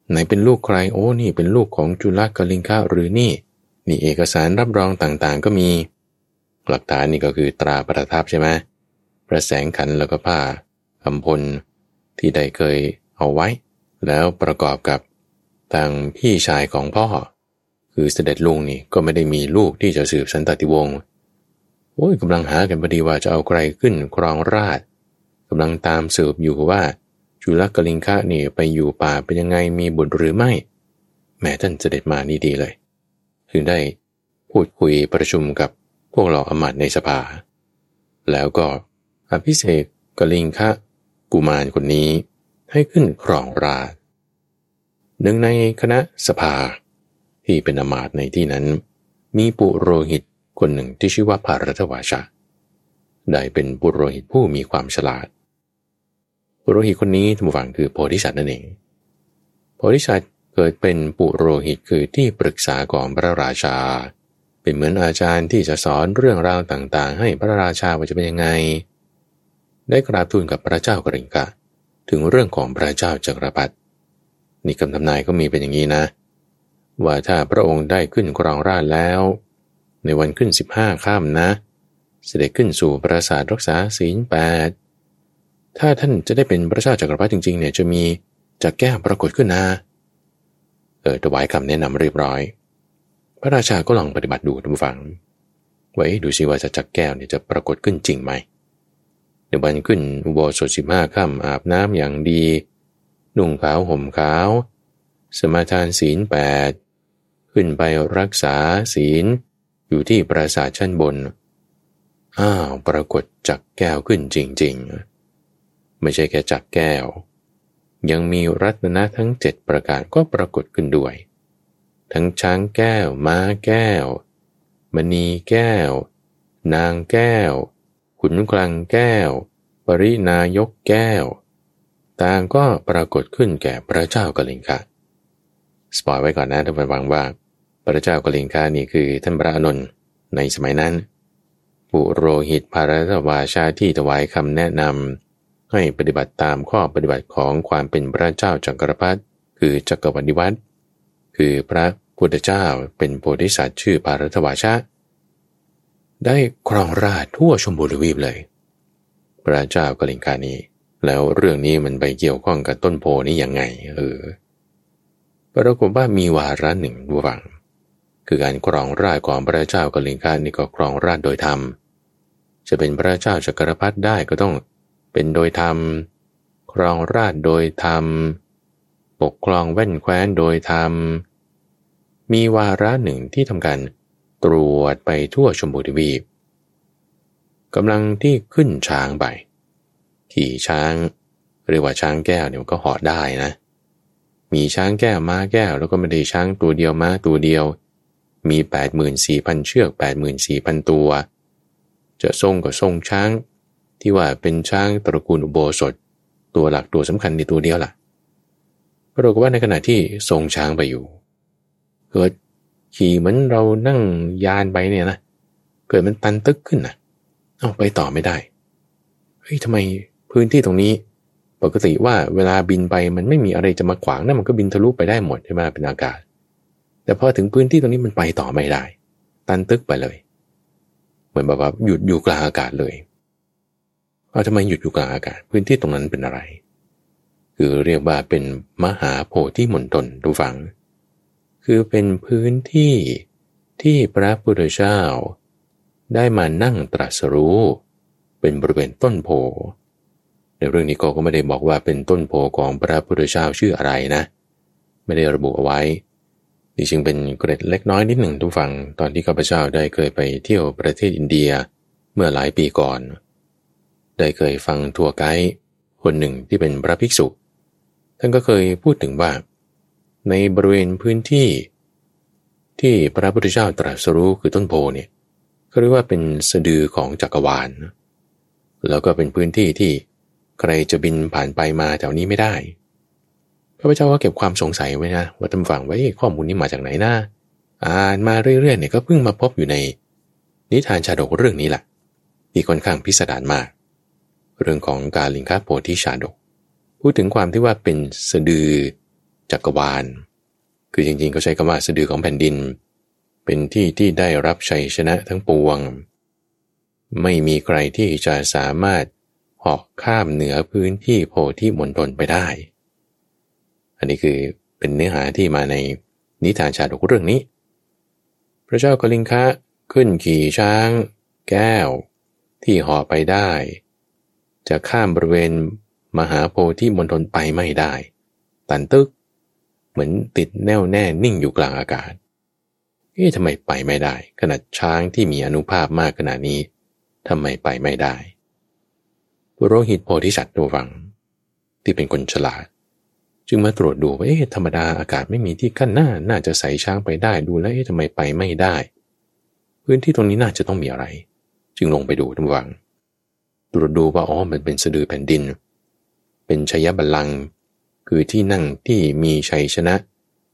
ไหนเป็นลูกใครโอ้นี่เป็นลูกของจุลกลิงคะหรือนี่ นี่เอกสารรับรองต่างๆ ก็มี หลักฐานนี่ก็คือตราประทับใช่ไหมประแสงขันแล้วก็ผ้าคำพลที่ได้เคยเอาไว้ แล้วประกอบกับทางพี่ชายของพ่อ คือเสด็จลุงนี่ก็ไม่ได้มีลูกที่จะสืบสันตติวงศ์โอ้ยกำลังหากันพอดีว่าจะเอาใครขึ้นครองราชกำลังตามสืบอยู่ว่าจุลกลิงคะนี่ไปอยู่ป่าเป็นยังไงมีบุตรหรือไม่แม้ท่านเสด็จมานี่ดีเลย ถึงได้พูดคุยประชุมกับพวกเราอมาตในสภา แล้วก็อภิเษกกลิงคะกุมารคนนี้ให้ขึ้นครองราชหนึ่งในคณะสภา ที่เป็นอมาตในที่นั้น มีปุโรหิตคนหนึ่งที่ชื่อว่าภารทวาชาได้เป็นปุโรหิตผู้มีความฉลาด ปุโรหิตคนนี้ทุกฝังคือโพธิสัตว์นั่นเอง โพธิสัตว์เกิดเป็นปุโรหิตคือที่ปรึกษาของพระราชา เป็นเหมือนอาจารย์ที่จะสอนเรื่องราวต่างๆ ให้พระราชาว่าจะเป็นยังไง ได้กราบทูลกับพระเจ้ากริงกะ ถึงเรื่องของพระเจ้าจักรพรรดินี่คำทำนายก็มีเป็นอย่างนี้นะ ว่าถ้าพระองค์ได้ขึ้นครองราชแล้ว ในวันขึ้นสิบห้าข้ามนะ เสด็จขึ้นสู่ปราสาทรักษาศีลแปดถ้าท่านจะได้เป็นพระเจ้าจักรพรรดิจริงๆเนี่ยจะมีจักแก้วปรากฏขึ้นนะเออถวายคำแนะนำเรียบร้อย พระราชาก็ลองปฏิบัติดูทุกฝังไว้ดูสิว่าจะจักแก้วเนี่ยจะปรากฏขึ้นจริงไหมในวันขึ้นอุโบสถสิบห้าค่ำอาบน้ำอย่างดี นุ่งขาวห่มขาว สมาทานศีลแปด ขึ้นไปรักษาศีล อยู่ที่ปราสาทชั้นบน อ้าวปรากฏจักแก้วขึ้นจริง ๆ ไม่ใช่แค่จักแก้ว ยังมีรัตนะทั้งเจ็ดประการก็ปรากฏขึ้นด้วย ทั้งช้างแก้ว ม้าแก้ว มณีแก้ว นางแก้ว ขุนกลังแก้ว ปรินายกแก้ว ต่างก็ปรากฏขึ้นแก่พระเจ้ากลิงคะสปอยไว้ก่อนนะท่านผู้ฟังว่า พระเจ้ากลิงคานี่คือท่านพระอนุนในสมัยนั้น ปุโรหิตภารตวาชาที่ถวายคำแนะนำให้ปฏิบัติตามข้อปฏิบัติของความเป็นพระเจ้าจักรพรรดิคือจักรวรรดิวัตรคือพระพุทธเจ้าเป็นโพธิสัตว์ชื่อภารตวาชาได้ครองราชทั่วชมพูทวีปเลย พระเจ้ากลิงกานีแล้วเรื่องนี้มันไปเกี่ยวข้องกับต้นโพนี้ยังไงเออปรากฏว่ามีวาระหนึ่งระหว่าง คือการครองราชของพระเจ้ากลิงกานี่ก็ครองราชโดยธรรม จะเป็นพระเจ้าจักรพรรดิได้ก็ต้องเป็นโดยธรรม ครองราชโดยธรรม ปกครองแว่นแคว้นโดยธรรม มีวาระหนึ่งที่ทำการตรวจไปทั่วชมพูทวีปกำลังที่ขึ้นช้างไป ขี่ช้าง เรียกว่าช้างแก้วเนี่ยก็เหาะได้นะ มีช้างแก้วม้าแก้ว แล้วก็ไม่ได้ช้างตัวเดียวม้าตัวเดียว มี 84,000 เชือก 84,000 ตัว จะทรงก็ทรงช้าง ที่ว่าเป็นช้างตระกูลอุโบสถ ตัวหลักตัวสำคัญในตัวเดียวล่ะปรากฏว่าในขณะที่ทรงช้างไปอยู่ เกิดขี่เหมือนเรานั่งยานไปเนี่ยนะ เกิดมันตันตึกขึ้นนะเอาไปต่อไม่ได้ เฮ้ยทำไมพื้นที่ตรงนี้ ปกติว่าเวลาบินไปมันไม่มีอะไรจะมาขวางนั่นมันก็บินทะลุไปได้หมดใช่ไหมเป็นอากาศ แต่พอถึงพื้นที่ตรงนี้มันไปต่อไม่ได้ ตันตึกไปเลย เหมือนแบบว่าหยุดอยู่กลางอากาศเลยเอาทำไมหยุดอยู่กลางอากาศพื้นที่ตรงนั้นเป็นอะไร คือเรียกว่าเป็นมหาโพธิมณฑลดูฟัง คือเป็นพื้นที่ที่พระพุทธเจ้า ได้มานั่งตรัสรู้ เป็นบริเวณต้นโพในเรื่องนี้ก็ไม่ได้บอกว่าเป็นต้นโพของพระพุทธเจ้าชื่ออะไรนะ ไม่ได้ระบุเอาไว้ ที่จริงเป็นเกร็ดเล็กน้อยนิดหนึ่งทุกฝังตอนที่ข้าพเจ้าได้เคยไปเที่ยวประเทศอินเดียเมื่อหลายปีก่อน ได้เคยฟังทัวร์ไกด์คนหนึ่งที่เป็นพระภิกษุ ท่านก็เคยพูดถึงว่า ในบริเวณพื้นที่ ที่พระพุทธเจ้าตรัสรู้คือต้นโพเนี่ยเขาเรียกว่าเป็นสะดือของจักรวาล แล้วก็เป็นพื้นที่ที่ใครจะบินผ่านไปมาแถวนี้ไม่ได้ ระพเจ้าก็เก็บความสงสัยไว้นะว่าทำฝังไว้ข้อมูลนี้มาจากไหนนะอ่านมาเรื่อยๆเนี่ยก็เพิ่งมาพบอยู่ใน นิทานชาดกเรื่องนี้แหละที่ค่อนข้างพิสดารมาก เรื่องของการลิงคาโพธิชาดก พูดถึงความที่ว่าเป็นสะดือจักรวาล คือจริงๆเขาใช้คำว่าสะดือของแผ่นดิน เป็นที่ที่ได้รับชัยชนะทั้งปวง ไม่มีใครที่จะสามารถหอกข้ามเหนือพื้นที่โพธิมณฑลไปได้ อันนี้คือเป็นเนื้อหาที่มาในนิทานชาดกเรื่องนี้ พระเจ้ากลิงคะขึ้นขี่ช้าง แก้ว ที่ห่อไปได้ จะข้ามบริเวณมหาโพธิมณฑลไปไม่ได้ ตันตึก เหมือนติดแน่วแน่นิ่งอยู่กลางอากาศเอ๊ะทำไมไปไม่ได้ ขนาดช้างที่มีอนุภาพมากขนาดนี้ทำไมไปไม่ได้ปุโรหิตโพธิสัตว์ตัวฟัง ที่เป็นคนฉลาด จึงมาตรวจดูว่าเอ๊ะธรรมดาอากาศไม่มีที่กั้นหน้าน่าจะใส่ช้างไปได้ดูแล้วเอ๊ะทำไมไปไม่ได้ พื้นที่ตรงนี้น่าจะต้องมีอะไร จึงลงไปดูทุกวัง ตรวจดูว่าอ๋อมันเป็นสะดือแผ่นดิน เป็นชัยบัลลังก์คือที่นั่งที่มีชัยชนะ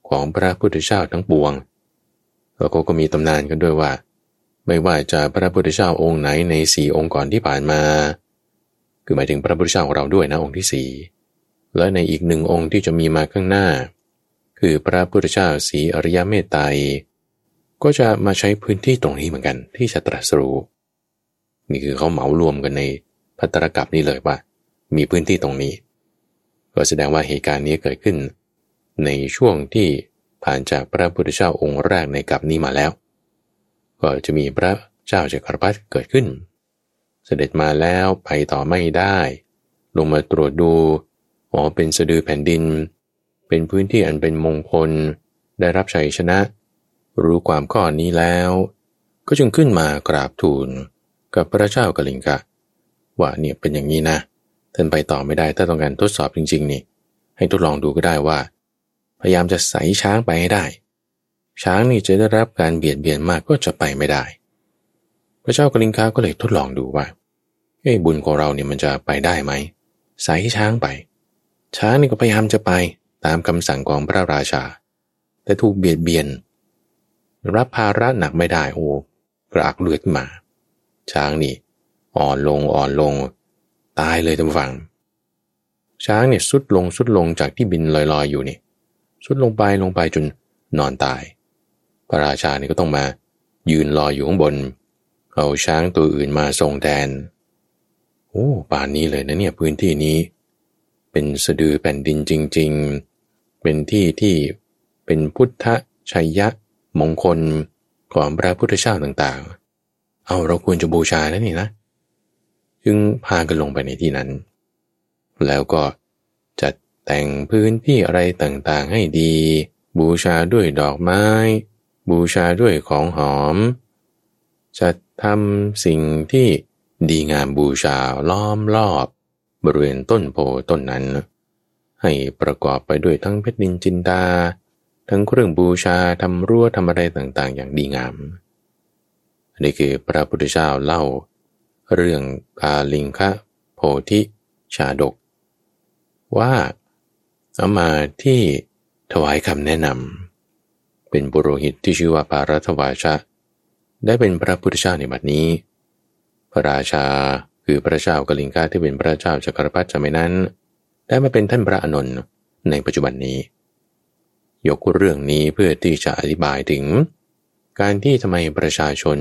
ของพระพุทธเจ้าทั้งปวงแล้วเขาก็มีตำนานกันด้วยว่า ไม่ว่าจะพระพุทธเจ้าองค์ไหนในสี่องค์ก่อนที่ผ่านมา คือหมายถึงพระพุทธเจ้าของเราด้วยนะองค์ที่สี่ และในอีกหนึ่งองค์ที่จะมีมาข้างหน้า คือพระพุทธเจ้าสีอริยเมตไตรก็จะมาใช้พื้นที่ตรงนี้เหมือนกันที่จะตรัสรู้นี่คือเขาเหมารวมกันในพัตรกับนี่เลยว่า มีพื้นที่ตรงนี้ ก็แสดงว่าเหตุการณ์นี้เกิดขึ้น ในช่วงที่ผ่านจากพระพุทธเจ้าองค์แรกในกับนี้มาแล้ว ก็จะมีพระเจ้าจักรพรรดิเกิดขึ้น เสด็จมาแล้วไปต่อไม่ได้ ลงมาตรวจดู อ๋อเป็นสะดือแผ่นดิน เป็นพื้นที่อันเป็นมงคล ได้รับชัยชนะ รู้ความข้อนี้แล้ว ก็จึงขึ้นมากราบทูลกับพระเจ้ากลิงกะ ว่าเนี่ยเป็นอย่างนี้นะท่านไปต่อไม่ได้ถ้าต้องการทดสอบจริง ๆ นี่ ให้ทดลองดูก็ได้ว่า พยายามจะใส่ช้างไปให้ได้ ช้างนี่จะได้รับการเบียดเบียนมากก็จะไปไม่ได้ พระเจ้ากลิงคาก็เลยทดลองดูว่าเอ้บุญของเราเนี่ยมันจะไปได้ไหมใส่ช้างไป ช้างนี่ก็พยายามจะไปตามคำสั่งของพระราชา แต่ถูกเบียดเบียน รับภาระหนักไม่ได้โอ้กระอักเลือดมา ช้างนี่ อ่อนลงอ่อนลง ตายเลยท่านฟัง ช้างเนี่ยสุดลงสุดลงจากที่บินลอยๆอยู่นี่สุดลงไปลงไปจนนอนตาย พระราชานี่ก็ต้องมา ยืนรอยอยู่ข้างบน เอาช้างตัวอื่นมาทรงแทนโอ้ป่านนี้เลยนะเนี่ยพื้นที่นี้ เป็นสะดือแผ่นดินจริง ๆ เป็นที่ที่เป็นพุทธชัยยะมงคลของพระพุทธเจ้าต่างๆ เอาเราควรจะบูชาแล้วนี่นะ จึงพากันลงไปในที่นั้น แล้วก็จัดแต่งพื้นที่อะไรต่างๆให้ดี บูชาด้วยดอกไม้ บูชาด้วยของหอมจะทำสิ่งที่ดีงามบูชาล้อมรอบ บริเวณต้นโพต้นนั้น ให้ประกอบไปด้วยทั้งเพชรนินจินดา ทั้งเครื่องบูชาทำรั้วทำอะไรต่างๆ อย่างดีงามนนี้คือพระพุทธเจ้าเล่า เรื่องกาลิงคะโพธิชาดก ว่าเอามาที่ถวายคำแนะนำเป็นบุโรหิตที่ชื่อว่าปารัตวาชะ ได้เป็นพระพุทธเจ้าในบัดนี้ พระราชา คือพระเจ้ากลิงกาที่เป็นพระเจ้าจักรพรรดิสมัยนั้น ได้มาเป็นท่านพระอนุนในปัจจุบันนี้ ยกเรื่องนี้เพื่อที่จะอธิบายถึง การที่ทำไมประชาชน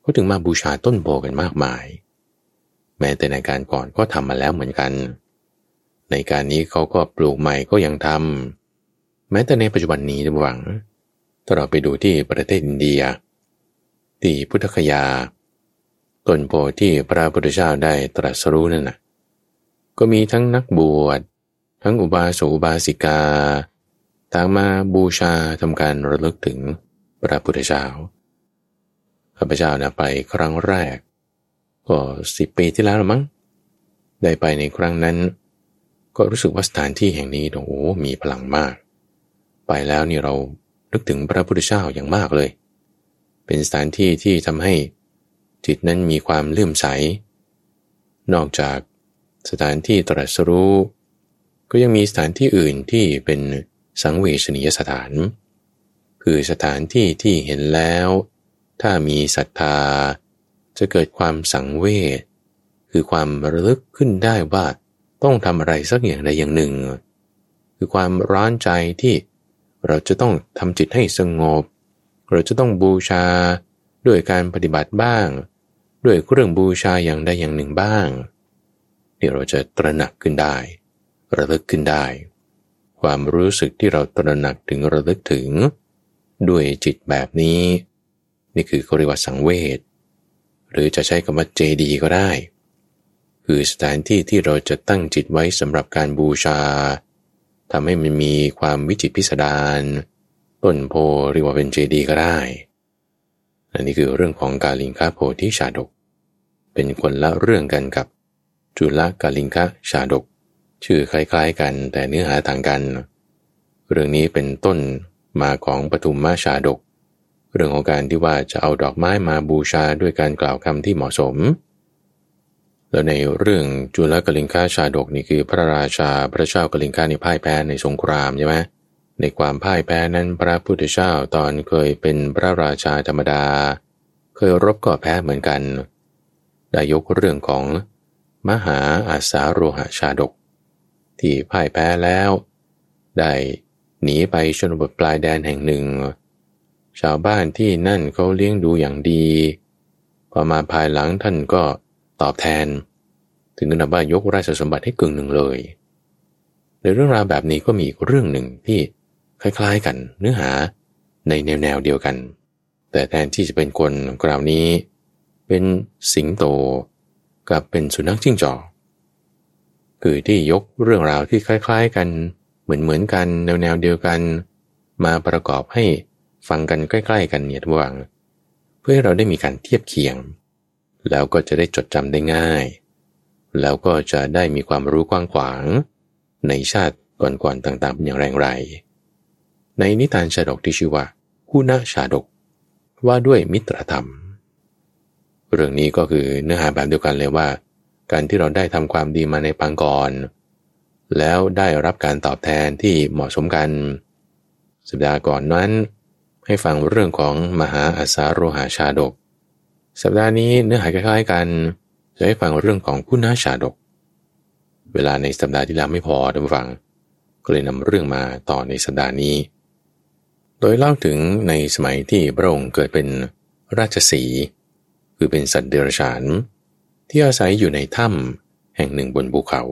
เขาถึงมาบูชาต้นโพกันมากมาย แม้แต่ในการก่อนก็ทำมาแล้วเหมือนกัน ในการนี้เขาก็ปลูกใหม่ก็ยังทำแม้แต่ในปัจจุบันนี้หวังถ้าเราไปดูที่ประเทศอินเดีย ที่พุทธคยา ต้นโพที่พระพุทธเจ้าได้ตรัสรู้นั่นนะก็มีทั้งนักบวช ทั้งอุบาสกอุบาสิกา ต่างมาบูชาทำการระลึกถึงพระพุทธเจ้าข้าพเจ้านะไปครั้งแรก ก็สิบปีที่แล้วมั้ง ได้ไปในครั้งนั้น ก็รู้สึกว่าสถานที่แห่งนี้โอ้โหมีพลังมาก ไปแล้วนี่เรานึกถึงพระพุทธเจ้าอย่างมากเลย เป็นสถานที่ที่ทำให้ จิตนั้นมีความเลื่อมใส นอกจากสถานที่ตรัสรู้ ก็ยังมีสถานที่อื่นที่เป็นสังเวชนียสถาน คือสถานที่ที่เห็นแล้ว ถ้ามีศรัทธา จะเกิดความสังเวชคือความระลึกขึ้นได้ว่าต้องทำอะไรสักอย่างใดอย่างหนึ่ง คือความร้อนใจที่เราจะต้องทำจิตให้สงบ เราจะต้องบูชา ด้วยการปฏิบัติบ้าง ด้วยเครื่องบูชาอย่างใดอย่างหนึ่งบ้างเดี๋ยวเราจะตระหนักขึ้นได้ ระลึกขึ้นได้ ความรู้สึกที่เราตระหนักถึงระลึกถึง ด้วยจิตแบบนี้ นี่คือเขาเรียกว่าสังเวชหรือจะใช้คำว่าเจดีก็ได้ คือสถานที่ที่เราจะตั้งจิตไว้สำหรับการบูชาทำให้มันมีความวิจิตพิสดารต้นโพเรียกว่าเป็นเจดีก็ได้ อันนี้คือเรื่องของกาลิงคาโพธิชาดก เป็นคนละเรื่องกันกับ จุลกาลิงคชาดก ชื่อคล้ายๆกันแต่เนื้อหาต่างกัน เรื่องนี้เป็นต้นมาของปฐุมมาชาดก เรื่องของการที่ว่าจะเอาดอกไม้มาบูชาด้วยการกล่าวคำที่เหมาะสม แล้วในเรื่องจุลกลิงคาชาดกนี่คือพระราชาพระเจ้ากลิงคาในพ่ายแพ้ในสงครามใช่ไหม ในความพ่ายแพ้นั้นพระพุทธเจ้าตอนเคยเป็นพระราชาธรรมดา เคยรบก็แพ้เหมือนกัน ได้ยกเรื่องของมหาอาสาโรหชาดก ที่พ่ายแพ้แล้ว ได้หนีไปชนบทปลายแดนแห่งหนึ่ง ชาวบ้านที่นั่นเขาเลี้ยงดูอย่างดี พอมาภายหลังท่านก็ตอบแทน ถึงขนาดว่ายกราชสมบัติให้กึ่งหนึ่งเลย ในเรื่องราวแบบนี้ก็มีอีกเรื่องหนึ่งที่ คล้ายๆกันเนื้อหาในแนวแนวเดียวกัน แต่แทนที่จะเป็นคนกล่าวนี้ เป็นสิงโตกับเป็นสุนัขจิ้งจอกคือที่ยกเรื่องราวที่คล้าย ๆ กันเหมือนเหมือนกันแนวแนวเดียวกัน มาประกอบให้ฟังกันใกล้ ๆ กันเนี่ยทุกวังเพื่อให้เราได้มีการเทียบเคียง แล้วก็จะได้จดจำได้ง่าย แล้วก็จะได้มีความรู้กว้างขวาง ในชาติก่อนๆต่างๆเป็นอย่างแรงไร ในนิทานชาดกที่ชื่อว่าคูนาชาดก ว่าด้วยมิตรธรรม เรื่องนี้ก็คือเนื้อหาแบบเดียวกันเลยว่า การที่เราได้ทำความดีมาในปังก่อน แล้วได้รับการตอบแทนที่เหมาะสมกัน สัปดาห์ก่อนนั้น ให้ฟังเรื่องของมหาอาสาโรหาชาดก สัปดาห์นี้เนื้อหาคล้ายๆกัน จะให้ฟังเรื่องของคุณนาชาดก เวลาในสัปดาห์ที่แล้วไม่พอท่านฟัง ก็เลยนำเรื่องมาต่อในสัปดาห์นี้ โดยเล่าถึงในสมัยที่พระองค์เกิดเป็นราชสี คือเป็นสัตว์เดรัจฉาน ที่อาศัยอยู่ในถ้ำแห่งหนึ่งบนภูเขา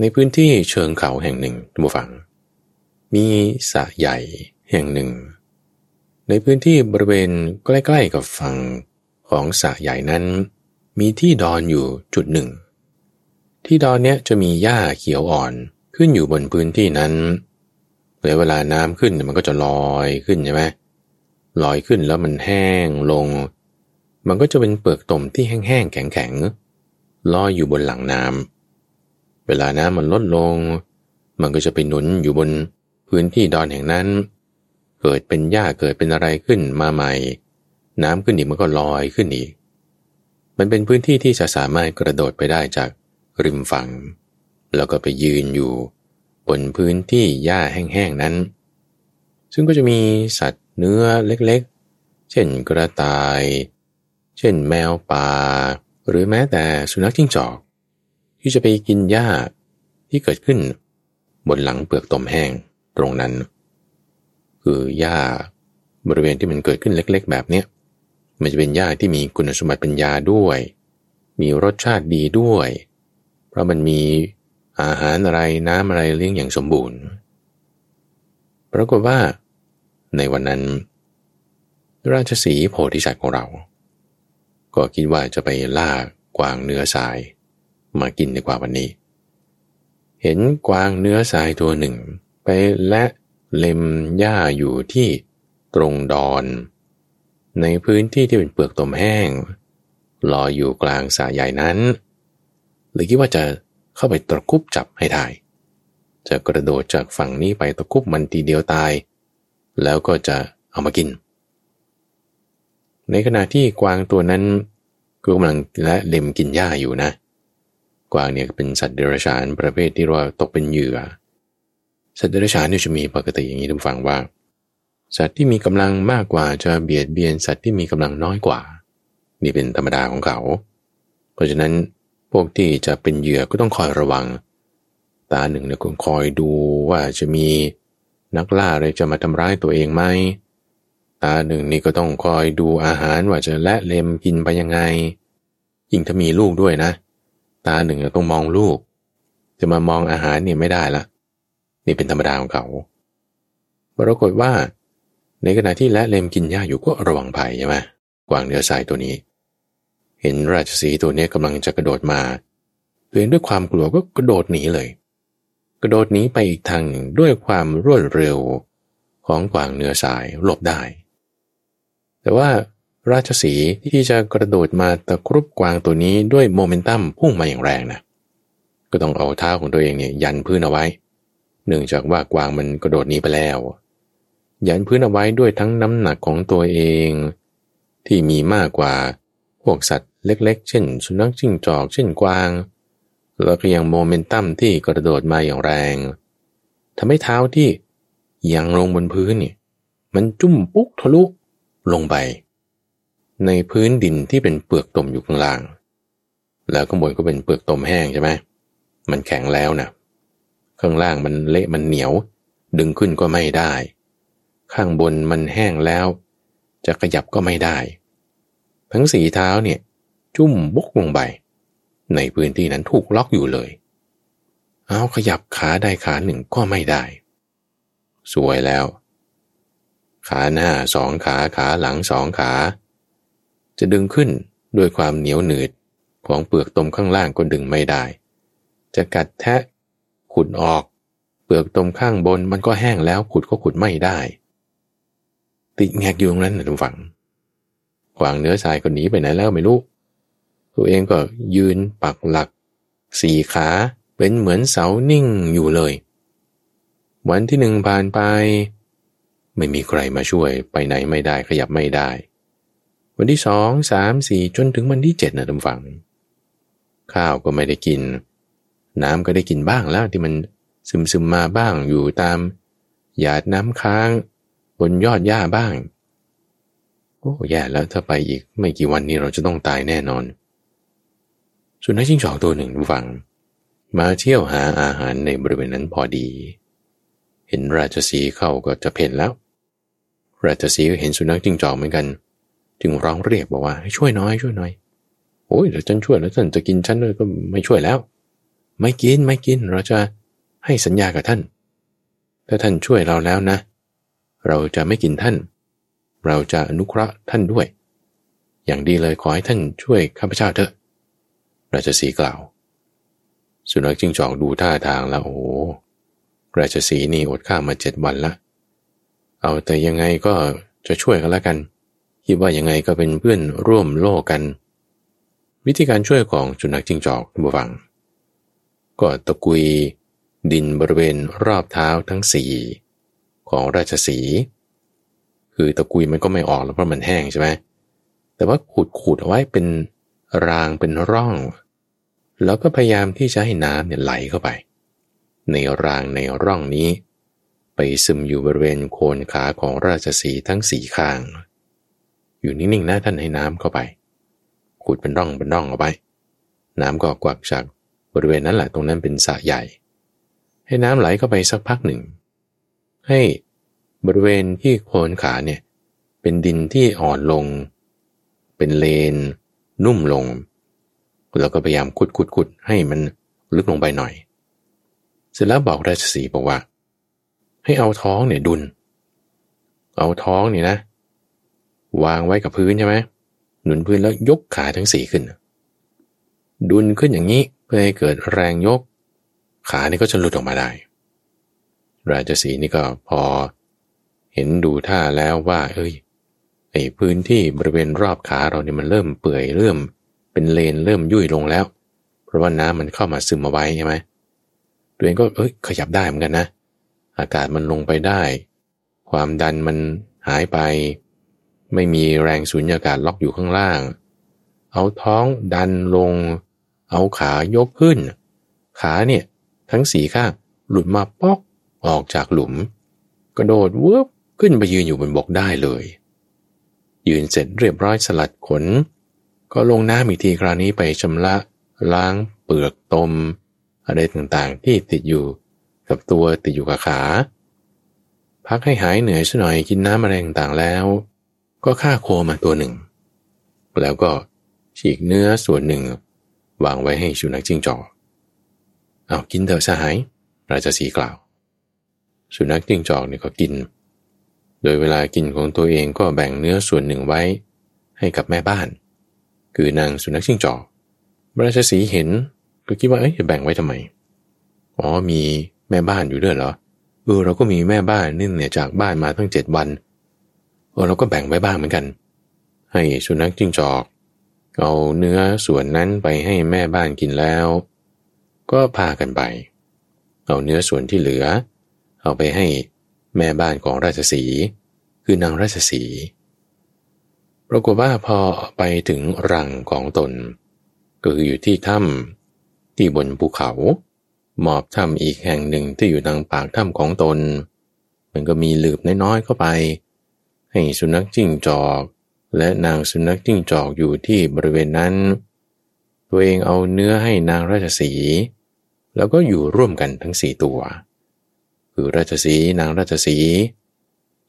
ในพื้นที่เชิงเขาแห่งหนึ่งทุกฝัง มีสระใหญ่แห่งหนึ่ง ในพื้นที่บริเวณใกล้ๆกับฝั่งของสระใหญ่นั้น มีที่ดอนอยู่จุดหนึ่ง ที่ดอนเนี้ยจะมีหญ้าเขียวอ่อนขึ้นอยู่บนพื้นที่นั้น เวลาน้ำขึ้นมันก็จะลอยขึ้นใช่ไหมลอยขึ้นแล้วมันแห้งลง มันก็จะเป็นเปลือกตมที่แห้งๆแข็งๆลอยอยู่บนหลังน้ำเวลาน้ำมันลดลง มันก็จะไปหนุนอยู่บนพื้นที่ดอนแห่งนั้น เกิดเป็นหญ้าเกิดเป็นอะไรขึ้นมาใหม่ น้ำขึ้นอีกมันก็ลอยขึ้นอีก มันเป็นพื้นที่ที่จะสามารถกระโดดไปได้จากริมฝั่ง แล้วก็ไปยืนอยู่ บนพื้นที่หญ้าแห้งๆนั้น ซึ่งก็จะมีสัตว์เนื้อเล็กๆ เช่นกระต่าย เช่นแมวป่า หรือแม้แต่สุนัขจิ้งจอก ที่จะไปกินหญ้าที่เกิดขึ้น บนหลังเปลือกตมแห้งตรงนั้น คือหญ้าบริเวณที่มันเกิดขึ้นเล็ก ๆ แบบเนี้ยมันจะเป็นหญ้าที่มีคุณสมบัติเป็นยาด้วย มีรสชาติดีด้วย เพราะมันมี อาหารอะไรน้ำอะไรเลี้ยงอย่างสมบูรณ์ปรากฏว่า ในวันนั้น ราชสีโพธิสัตว์ของเรา ก็คิดว่าจะไปล่ากวางเนื้อสายมากินในกว่าวันนี้ เห็นกวางเนื้อสายตัวหนึ่ง ไปและเล็มหญ้าอยู่ที่ตรงดอน ในพื้นที่ที่เป็นเปลือกตมแห้งลอยอยู่กลางสาใหญ่นั้นเลยคิดว่าจะ เข้าไปตะคุบจับให้ได้ จะกระโดดจากฝั่งนี้ไปตะคุบมันทีเดียวตาย แล้วก็จะเอามากิน ในขณะที่กวางตัวนั้นก็กำลังและเล็มกินหญ้าอยู่นะ กวางเนี่ยเป็นสัตว์เดรัจฉานประเภทที่เราตกเป็นเหยื่อ สัตว์เดรัจฉานเนี่ยจะมีปกติอย่างนี้ทุกฝังว่า สัตว์ที่มีกำลังมากกว่าจะเบียดเบียนสัตว์ที่มีกำลังน้อยกว่า นี่เป็นธรรมดาของเขา เพราะฉะนั้น พวกที่จะเป็นเหยื่อก็ต้องคอยระวัง ตาหนึ่งเนี่ยคอยดูว่าจะมีนักล่าอะไรจะมาทำร้ายตัวเองไหม ตาหนึ่งนี่ก็ต้องคอยดูอาหารว่าจะและเลมกินไปยังไง ยิ่งถ้ามีลูกด้วยนะ ตาหนึ่งต้องมองลูก จะมามองอาหารเนี่ยไม่ได้ละ นี่เป็นธรรมดาของเขาปรากฏว่า ในขณะที่และเลมกินหญ้าอยู่ก็ระวังภัยใช่ไหมกวางเนื้อสายตัวนี้ เห็นราชสีตัวนี้กำลังจะกระโดดมาตัวเองด้วยความกลัวก็กระโดดหนีเลย กระโดดหนีไปอีกทางหนึ่งด้วยความรวดเร็วของกวางเนื้อสายหลบได้ แต่ว่าราชสีที่จะกระโดดมาตะครุบกวางตัวนี้ด้วยโมเมนตัมพุ่งมาอย่างแรงนะก็ต้องเอาเท้าของตัวเองเนี่ยยันพื้นเอาไว้ เนื่องจากว่ากวางมันกระโดดหนีไปแล้ว ยันพื้นเอาไว้ด้วยทั้งน้ำหนักของตัวเอง ที่มีมากกว่าพวกสัตว เล็กๆ เช่น สุนัขจิ้งจอก เช่นกวาง แล้วก็ยังโมเมนตัมที่กระโดดมาอย่างแรงทำให้เท้าที่ยังลงบนพื้นนี่มันจุ่มปุ๊กทะลุลงไป ในพื้นดินที่เป็นเปลือกตมอยู่ข้างล่าง แล้วข้างบนก็เป็นเปลือกตมแห้งใช่ไหมมันแข็งแล้วนะข้างล่างมันเละมันเหนียว ดึงขึ้นก็ไม่ได้ ข้างบนมันแห้งแล้ว จะขยับก็ไม่ได้ ทั้งสีเท้าเนี่ย จุ่มบุกลงไป ในพื้นที่นั้นถูกล็อกอยู่เลย เอาขยับขาได้ขาหนึ่งก็ไม่ได้ สวยแล้ว ขาหน้าสองขาขาหลังสองขา จะดึงขึ้นด้วยความเหนียวหนืดของเปลือกตมข้างล่างก็ดึงไม่ได้ จะกัดแทะขุดออก เปลือกตรงข้างบนมันก็แห้งแล้วขุดก็ขุดไม่ได้ ติดแงกอยู่ตรงนั้นนะทุกฝังขวางเนื้อทรายก็หนีไปไหนแล้วไม่รู้ ตัวเองก็ยืนปักหลัก สี่ขาเป็นเหมือนเสานิ่งอยู่เลย วันที่หนึ่งผ่านไป ไม่มีใครมาช่วยไปไหนไม่ได้ขยับไม่ได้ วันที่สองสามสี่จนถึงวันที่เจ็ดนะทุกฝัง ข้าวก็ไม่ได้กิน น้ำก็ได้กินบ้างแล้วที่มันซึมซึมมาบ้างอยู่ตาม หยาดน้ำค้าง บนยอดหญ้าบ้าง โอ้แย่แล้วถ้าไปอีกไม่กี่วันนี้เราจะต้องตายแน่นอน ส่วนนักจิ้งจอกตัวหนึ่งฟัง มาเที่ยวหาอาหารในบริเวณนั้นพอดี เห็นราชสีเข้าก็จะเพ่นแล้ว ราชสีก็เห็นสุนัขจิ้งจอกเหมือนกัน จึงร้องเรียกบอกว่าให้ช่วยน้อยช่วยน้อยโอ้ยเดี๋ยวฉันช่วยแล้วท่านจะกินฉันเลยก็ไม่ช่วยแล้ว ไม่กินไม่กินเราจะให้สัญญากับท่าน ถ้าท่านช่วยเราแล้วนะ เราจะไม่กินท่าน เราจะอนุเคราะห์ท่านด้วย อย่างดีเลยขอให้ท่านช่วยข้าพเจ้าเถอะ ราชสีกล่าว สุนัขจิงจอกดูท่าทางแล้วโอ้ราชสีนี่อดข้าวมาเจ็ดวันละ เอาแต่ยังไงก็จะช่วยกันล้วกัน คิดว่ายังไงก็เป็นเพื่อนร่วมโลกกัน วิธีการช่วยของสุนัขจิงจอกบูฟัง ก็ตะกุยดินบริเวณรอบเท้าทั้งสี่ของราชสี คือตะกุยมันก็ไม่ออกแล้วเพราะมันแห้งใช่ไหมแต่ว่าขูดขูดเอาไว้เป็น รางเป็นร่อง แล้วก็พยายามที่จะให้น้ำเนี่ยไหลเข้าไป ในรางในร่องนี้ ไปซึมอยู่บริเวณโคนขาของราชสีทั้งสี่ข้าง อยู่นิ่งๆนะท่านให้น้ำเข้าไปขูดเป็นร่องเป็นร่องเอาไว้น้ำก็กวักจากบริเวณนั้นแหละตรงนั้นเป็นสระใหญ่ ให้น้ำไหลเข้าไปสักพักหนึ่ง ให้บริเวณที่โคนขาเนี่ยเป็นดินที่อ่อนลง เป็นเลน นุ่มลง แล้วก็พยายามขุดขุดขุดให้มันลึกลงไปหน่อย เสร็จแล้วบอกราชสีบอกว่า ให้เอาท้องเนี่ยดุลเอาท้องเนี่ยนะ วางไว้กับพื้นใช่ไหมหนุนพื้นแล้วยกขาทั้งสี่ขึ้น ดุลขึ้นอย่างนี้พื่อให้เกิดแรงยก ขานี่ก็จะหลุดออกมาได้ ราชสีนี่ก็พอเห็นดูท่าแล้วว่า เอ้ย ไอ้พื้นที่บริเวณรอบขาเราเนี่ยมันเริ่มเปื่อยเริ่ม เป็นเลนเริ่มยุ่ยลงแล้ว เพราะว่าน้ำมันเข้ามาซึมมาไว้ใช่ไหมตัวเองก็เอ้ยขยับได้เหมือนกันนะ อากาศมันลงไปได้ ความดันมันหายไป ไม่มีแรงสูญญากาศล็อกอยู่ข้างล่าง เอาท้องดันลง เอาขายกขึ้น ขาเนี่ยทั้งสีข้างหลุดมาปอกออกจากหลุม กระโดดวืบขึ้นไปยืนอยู่บนบกได้เลย ยืนเสร็จเรียบร้อยสลัดขน ก็ลงน้ำอีกทีคราวนี้ไปชำระล้างเปลือกตม อะไรต่างๆที่ติดอยู่กับตัวติดอยู่กับขา พักให้หายเหนื่อยสัหน่อยกินน้ำอะไรต่างๆแล้ว ก็ฆ่าโคมาตัวหนึ่ง แล้วก็ฉีกเนื้อส่วนหนึ่ง วางไว้ให้สุนัขจิ้งจอกเอากินเถอะสหายราชสีกล่าว สุนัขจิ้งจอกเนี่ยก็กิน โดยเวลากินของตัวเองก็แบ่งเนื้อส่วนหนึ่งไว้ ให้กับแม่บ้าน คือนางสุนัขจิ้งจอกราชสีเห็นก็คิดว่าเอ้ยจะแบ่งไว้ทำไม อ๋อมีแม่บ้านอยู่ด้วยเหรอ เออเราก็มีแม่บ้านนี่เนี่ยจากบ้านมาตั้งเจ็ดวัน เออเราก็แบ่งไว้บ้างเหมือนกัน ให้สุนัขจิ้งจอก เอาเนื้อส่วนนั้นไปให้แม่บ้านกินแล้ว ก็พากันไป เอาเนื้อส่วนที่เหลือ เอาไปให้ แม่บ้านของราชสีคือนางราชสีปรากฏว่าพอไปถึงรังของตน ก็คืออยู่ที่ถ้ำที่บนภูเขา หมอบถ้ำอีกแห่งหนึ่งที่อยู่ทางปากถ้ำของตน มันก็มีหลืบน้อยๆเข้าไป ให้สุนัขจิ้งจอก และนางสุนัขจิ้งจอกอยู่ที่บริเวณนั้น ตัวเองเอาเนื้อให้นางราชสี แล้วก็อยู่ร่วมกันทั้งสี่ตัว คือราชสีนางราชสี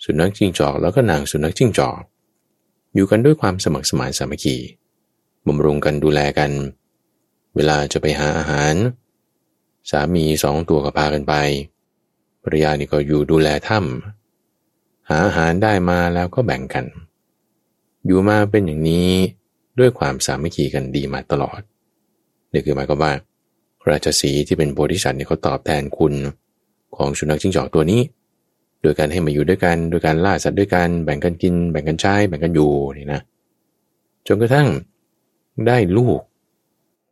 สุนัขจิ้งจอกแล้วก็นางสุนัขจิ้งจอก อยู่กันด้วยความสมัครสมานสามัคคีบำรุงกันดูแลกัน เวลาจะไปหาอาหาร สามีสองตัวก็พากันไปภรรยานี่ก็อยู่ดูแลถ้ำหาอาหารได้มาแล้วก็แบ่งกัน อยู่มาเป็นอย่างนี้ด้วยความสามัคคีกันดีมาตลอดนี่คือหมายความว่า ราชสีที่เป็นโพธิสัตว์เนี่ยเขาตอบแทนคุณ ของสุนัขจิ้งจอกตัวนี้ โดยการให้มาอยู่ด้วยกัน โดยการล่าสัตว์ด้วยกัน แบ่งกันกิน แบ่งกันใช้ แบ่งกันอยู่นี่นะ จนกระทั่งได้ลูก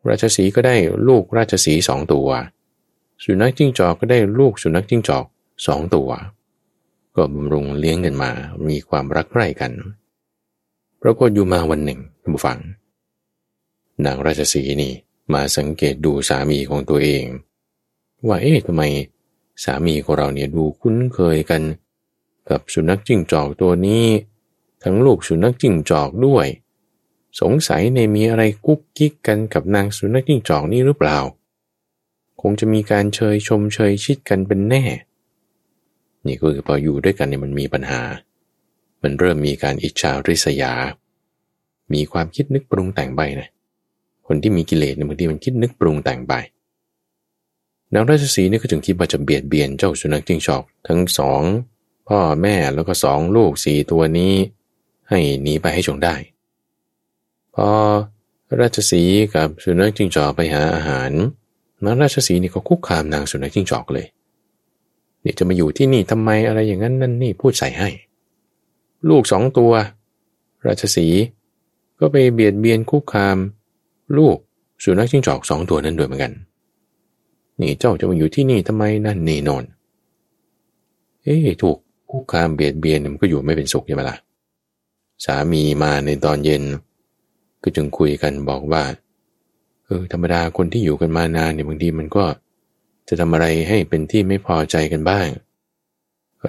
ราชสีก็ได้ลูกราชสีสองตัว สุนัขจิ้งจอกก็ได้ลูกสุนัขจิ้งจอกสองตัว ก็บำรุงเลี้ยงกันมา มีความรักใคร่กันปรากฏอยู่มาวันหนึ่งท่านผู้ฟัง นางราชสีนี่มาสังเกตดูสามีของตัวเอง ว่าเอ๊ะทำไม สามีของเราเนี่ยดูคุ้นเคยกัน กับสุนัขจิ้งจอกตัวนี้ ทั้งลูกสุนัขจิ้งจอกด้วย สงสัยในมีอะไรกุ๊กกิ๊กกันกับนางสุนัขจิ้งจอกนี่หรือเปล่า คงจะมีการเชยชมเชยชิดกันเป็นแน่ นี่ก็คือพออยู่ด้วยกันเนี่ยมันมีปัญหา มันเริ่มมีการอิจฉาริษยา มีความคิดนึกปรุงแต่งไปนะคนที่มีกิเลสเนี่ยบางทีมันคิดนึกปรุงแต่งไป นางราชสีนี่ก็จึงคิดว่าจะเบียดเบียนเจ้าสุนัขจิ้งจอกทั้งสองพ่อแม่แล้วก็สองลูกสี่ตัวนี้ ให้หนีไปให้จงได้ พอราชสีกับสุนัขจิ้งจอกไปหาอาหารนางราชสีนี่ก็คุกคามนางสุนัขจิ้งจอกเลยเนี่จะมาอยู่ที่นี่ทำไมอะไรอย่างนั้นนั่นนี่พูดใส่ให้ ลูกสองตัว ราชสีก็ไปเบียดเบียนคุกคาม ลูกสุนัขจิ้งจอกสองตัวนั้นด้วยเหมือนกัน นี่เจ้าจะมาอยู่ที่นี่ทำไมนั่นนี่นอนเอ๊ถูกคุกคามเบียดเบียนมันก็อยู่ไม่เป็นสุขใช่ไหมล่ะสามีมาในตอนเย็น ก็จึงคุยกันบอกว่าเออธรรมดาคนที่อยู่กันมานานเนี่ยบางทีมันก็จะทำอะไรให้เป็นที่ไม่พอใจกันบ้าง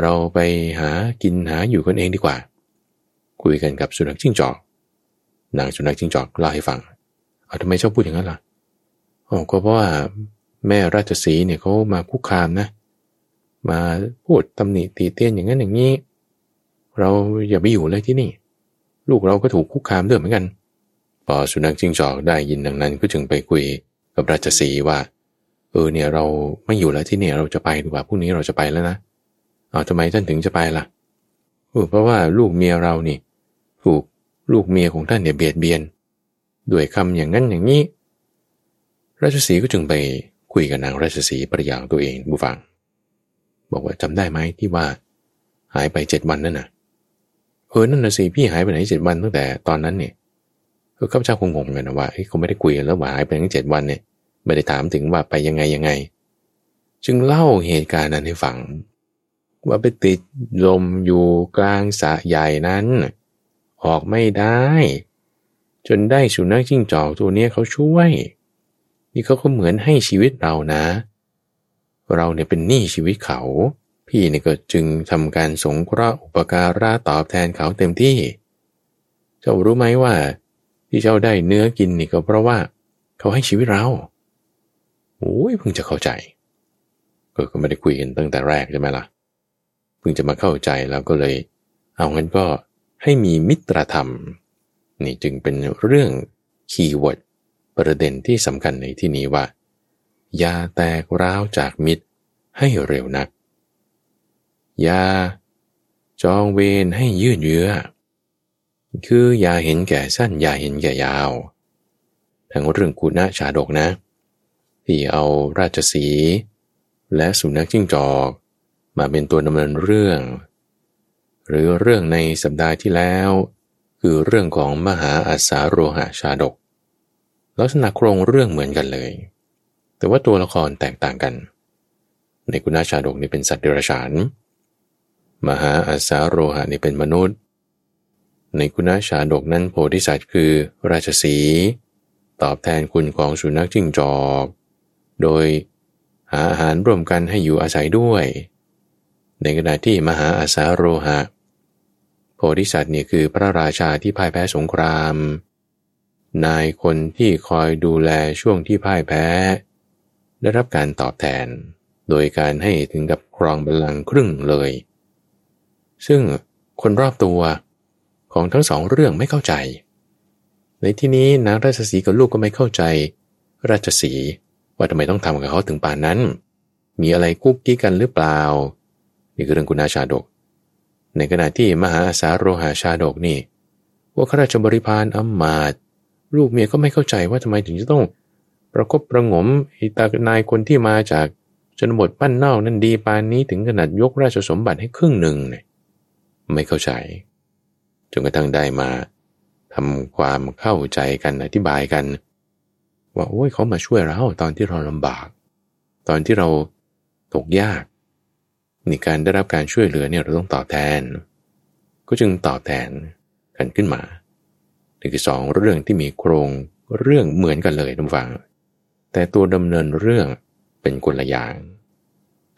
เราไปหากินหาอยู่กันเองดีกว่า คุยกันกับสุนัขจิ้งจอก นางสุนัขจิ้งจอกเล่าให้ฟัง เอาทำไมชอบพูดอย่างนั้นล่ะ อ๋อ ก็เพราะว่า แม่ราชสีเนี่ยเขามาคุกคามนะ มาพูดตำหนิตีเตียนอย่างนั้นอย่างนี้ เราอย่าไปอยู่เลยที่นี่ ลูกเราก็ถูกคุกคามด้วยเหมือนกัน พอสุนัขจิ้งจอกได้ยินดังนั้นก็จึงไปคุยกับราชสีว่า เออเนี่ยเราไม่อยู่แล้วที่นี่เราจะไปดีกว่าพรุ่งนี้เราจะไปแล้วนะเอาทำไมท่านถึงจะไปละ่ะเพราะว่าลูกเมียเรานี่ ถูกลูกเมียของท่านเนี่ยเบียดเบียน ด้วยคำอย่างนั้นอย่างนี้ราชสีก็จึงไป คุยกับนางราชสีภรรยาของตัวเองบูฟัง บอกว่าจำได้ไหมที่ว่า หายไปเจ็ดวันนั่นน่ะเออนั่นน่ะสิพี่หายไปไหนเจ็ดวันตั้งแต่ตอนนั้นเนี่ยเออข้าพเจ้าคงงงกันนะว่าเขาไม่ได้คุยกันแล้วว่าหายไปทั้งเจ็ดวันเนี่ยไม่ได้ถามถึงว่าไปยังไงยังไง จึงเล่าเหตุการณ์นั้นให้ฟัง ว่าไปติดลมอยู่กลางสะใหญ่นั้น ออกไม่ได้ จนได้สุนัขจิ้งจอกตัวนี้เขาช่วย นี่เขาก็เหมือนให้ชีวิตเรานะ เราเนี่ยเป็นหนี้ชีวิตเขา พี่เนี่ยก็จึงทำการสงเคราะห์อุปการะตอบแทนเขาเต็มที่ เจ้ารู้ไหมว่า ที่เจ้าได้เนื้อกินนี่ก็เพราะว่า เขาให้ชีวิตเราโอ้ยเพิ่งจะเข้าใจ ก็ไม่ได้คุยกันตั้งแต่แรกใช่ไหมล่ะเพิ่งจะมาเข้าใจแล้วก็เลย เอางั้นก็ให้มีมิตรธรรม นี่จึงเป็นเรื่อง keyword ประเด็นที่สำคัญในที่นี้ว่า อย่าแตกร้าวจากมิตรให้เร็วนัก อย่าจองเวรให้ยืดเยื้อ คืออย่าเห็นแก่สั้นอย่าเห็นแก่ยาว ทั้งเรื่องกุณะชาดกนะ ที่เอาราชสี และสุนัขจิ้งจอก มาเป็นตัวดำเนินเรื่อง หรือเรื่องในสัปดาห์ที่แล้ว คือเรื่องของมหาอัสาโรหะชาดก ลักษณะโครงเรื่องเหมือนกันเลย แต่ว่าตัวละครแตกต่างกัน ในกุณาชาดกนี่เป็นสัตว์เดรัจฉาน มหาอัสาโรหะนี่เป็นมนุษย์ ในกุณาชาดกนั้นโพธิสัตว์คือราชสี ตอบแทนคุณของสุนัขจิ้งจอก โดยหาอาหารร่วมกันให้อยู่อาศัยด้วย ในขณะที่มหาอาสาโรหะ โพธิสัตว์เนี่ยคือพระราชาที่พ่ายแพ้สงคราม นายคนที่คอยดูแลช่วงที่พ่ายแพ้ ได้รับการตอบแทน โดยการให้ถึงกับครองบัลลังก์ครึ่งเลย ซึ่งคนรอบตัวของทั้งสองเรื่องไม่เข้าใจ ในที่นี้นางราชสีกับลูกก็ไม่เข้าใจ ราชสีว่าทำไมต้องทำกับเขาถึงป่านนั้น มีอะไรกุ๊กกี้กันหรือเปล่า นี่คือเรื่องกุณาชาดก ในขณะที่มหาอาสาโรหาชาดกนี่ ว่าข้าราชบริพารอำมาตย์ ลูกเมียก็ไม่เข้าใจว่าทำไมถึงจะต้อง ประคบประงมไอิตานายคนที่มาจากชนบทบ้านนอกนั่นดีปานนี้ถึงขนาดยกราชสมบัติให้ครึ่งหนึ่งเนี่ยไม่เข้าใจจนกระทั่งได้มาทำความเข้าใจกันอธิบายกัน ว่าโอ้ยเขามาช่วยเราตอนที่เราลำบาก ตอนที่เราตกยากในการได้รับการช่วยเหลือเนี่ยเราต้องตอบแทน ก็จึงตอบแทนกันขึ้นมา นี่คือสองเรื่องที่มีโครงเรื่องเหมือนกันเลยทุกฝัง แต่ตัวดำเนินเรื่องเป็นคนละอย่าง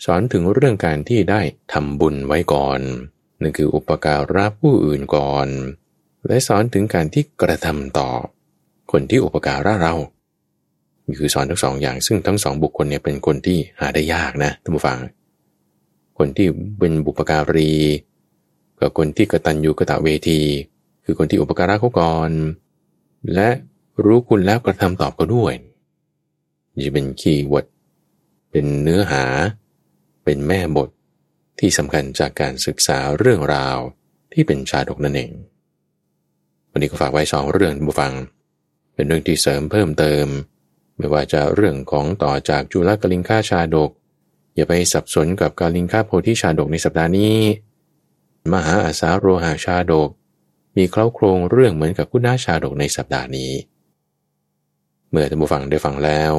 สอนถึงเรื่องการที่ได้ทำบุญไว้ก่อนนั่นคืออุปการะผู้อื่นก่อน และสอนถึงการที่กระทำต่อ คนที่อุปการะเรานี่คือสอนทั้งสองอย่าง ซึ่งทั้งสองบุคคลเนี่ยเป็นคนที่หาได้ยากนะท่านผู้ฟัง คนที่เป็นบุปการีกับคนที่กระตัญญูกะตะเวที คือคนที่อุปการะเขาก่อน และรู้คุณแล้วกระทำตอบก็ด้วยจะเป็น keyword เป็นเนื้อหา เป็นแม่บทที่สำคัญจากการศึกษาเรื่องราวที่เป็นชาดกนั่นเอง วันนี้ก็ฝากไว้สองเรื่องผู้ฟัง เป็นเรื่องที่เสริมเพิ่มเติม ไม่ว่าจะเรื่องของต่อจากจุลกลิงค่าชาดก อย่าไปสับสนกับกาลิงค่าโพธิชาดกในสัปดาห์นี้ มหาอาสาโรหาชาดก มีเคล้าโครงเรื่องเหมือนกับกุณาชาดกในสัปดาห์นี้ เมื่อท่านผู้ฟังได้ฟังแล้ว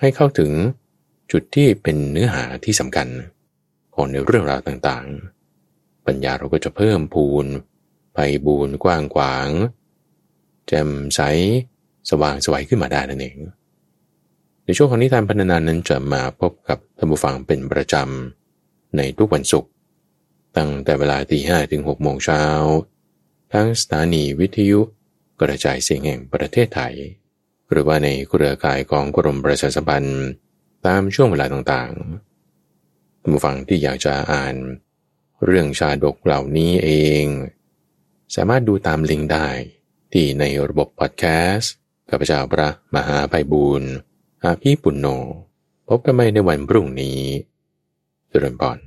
ให้เข้าถึงจุดที่เป็นเนื้อหาที่สำคัญของในเรื่องราวต่างๆ ปัญญาเราก็จะเพิ่มพูนไปบูนกว้างขวาง แจ่มใส สว่างสวัยขึ้นมาได้นั่นเอง ในช่วงของนิทานพันนานั้นจะมาพบกับท่านผู้ฟังเป็นประจำในทุกวันศุกร์ตั้งแต่เวลาตีห้ถึงหกโมงเช้า ทั้งสถานีวิทยุกระจายเสียงแห่งประเทศไทย หรือว่าในเครือข่ายของกรมประชาสัมพันธ์ตามช่วงเวลาต่างๆผู้ฟังที่อยากจะอ่าน เรื่องชาดกเหล่านี้เอง สามารถดูตามลิงก์ได้ที่ในระบบพอดแคสต์กับพระเจ้าพระมหาไพบูรณ์อาภีปุณโญพบกันใหม่ในวันพรุ่งนี้เจริญพร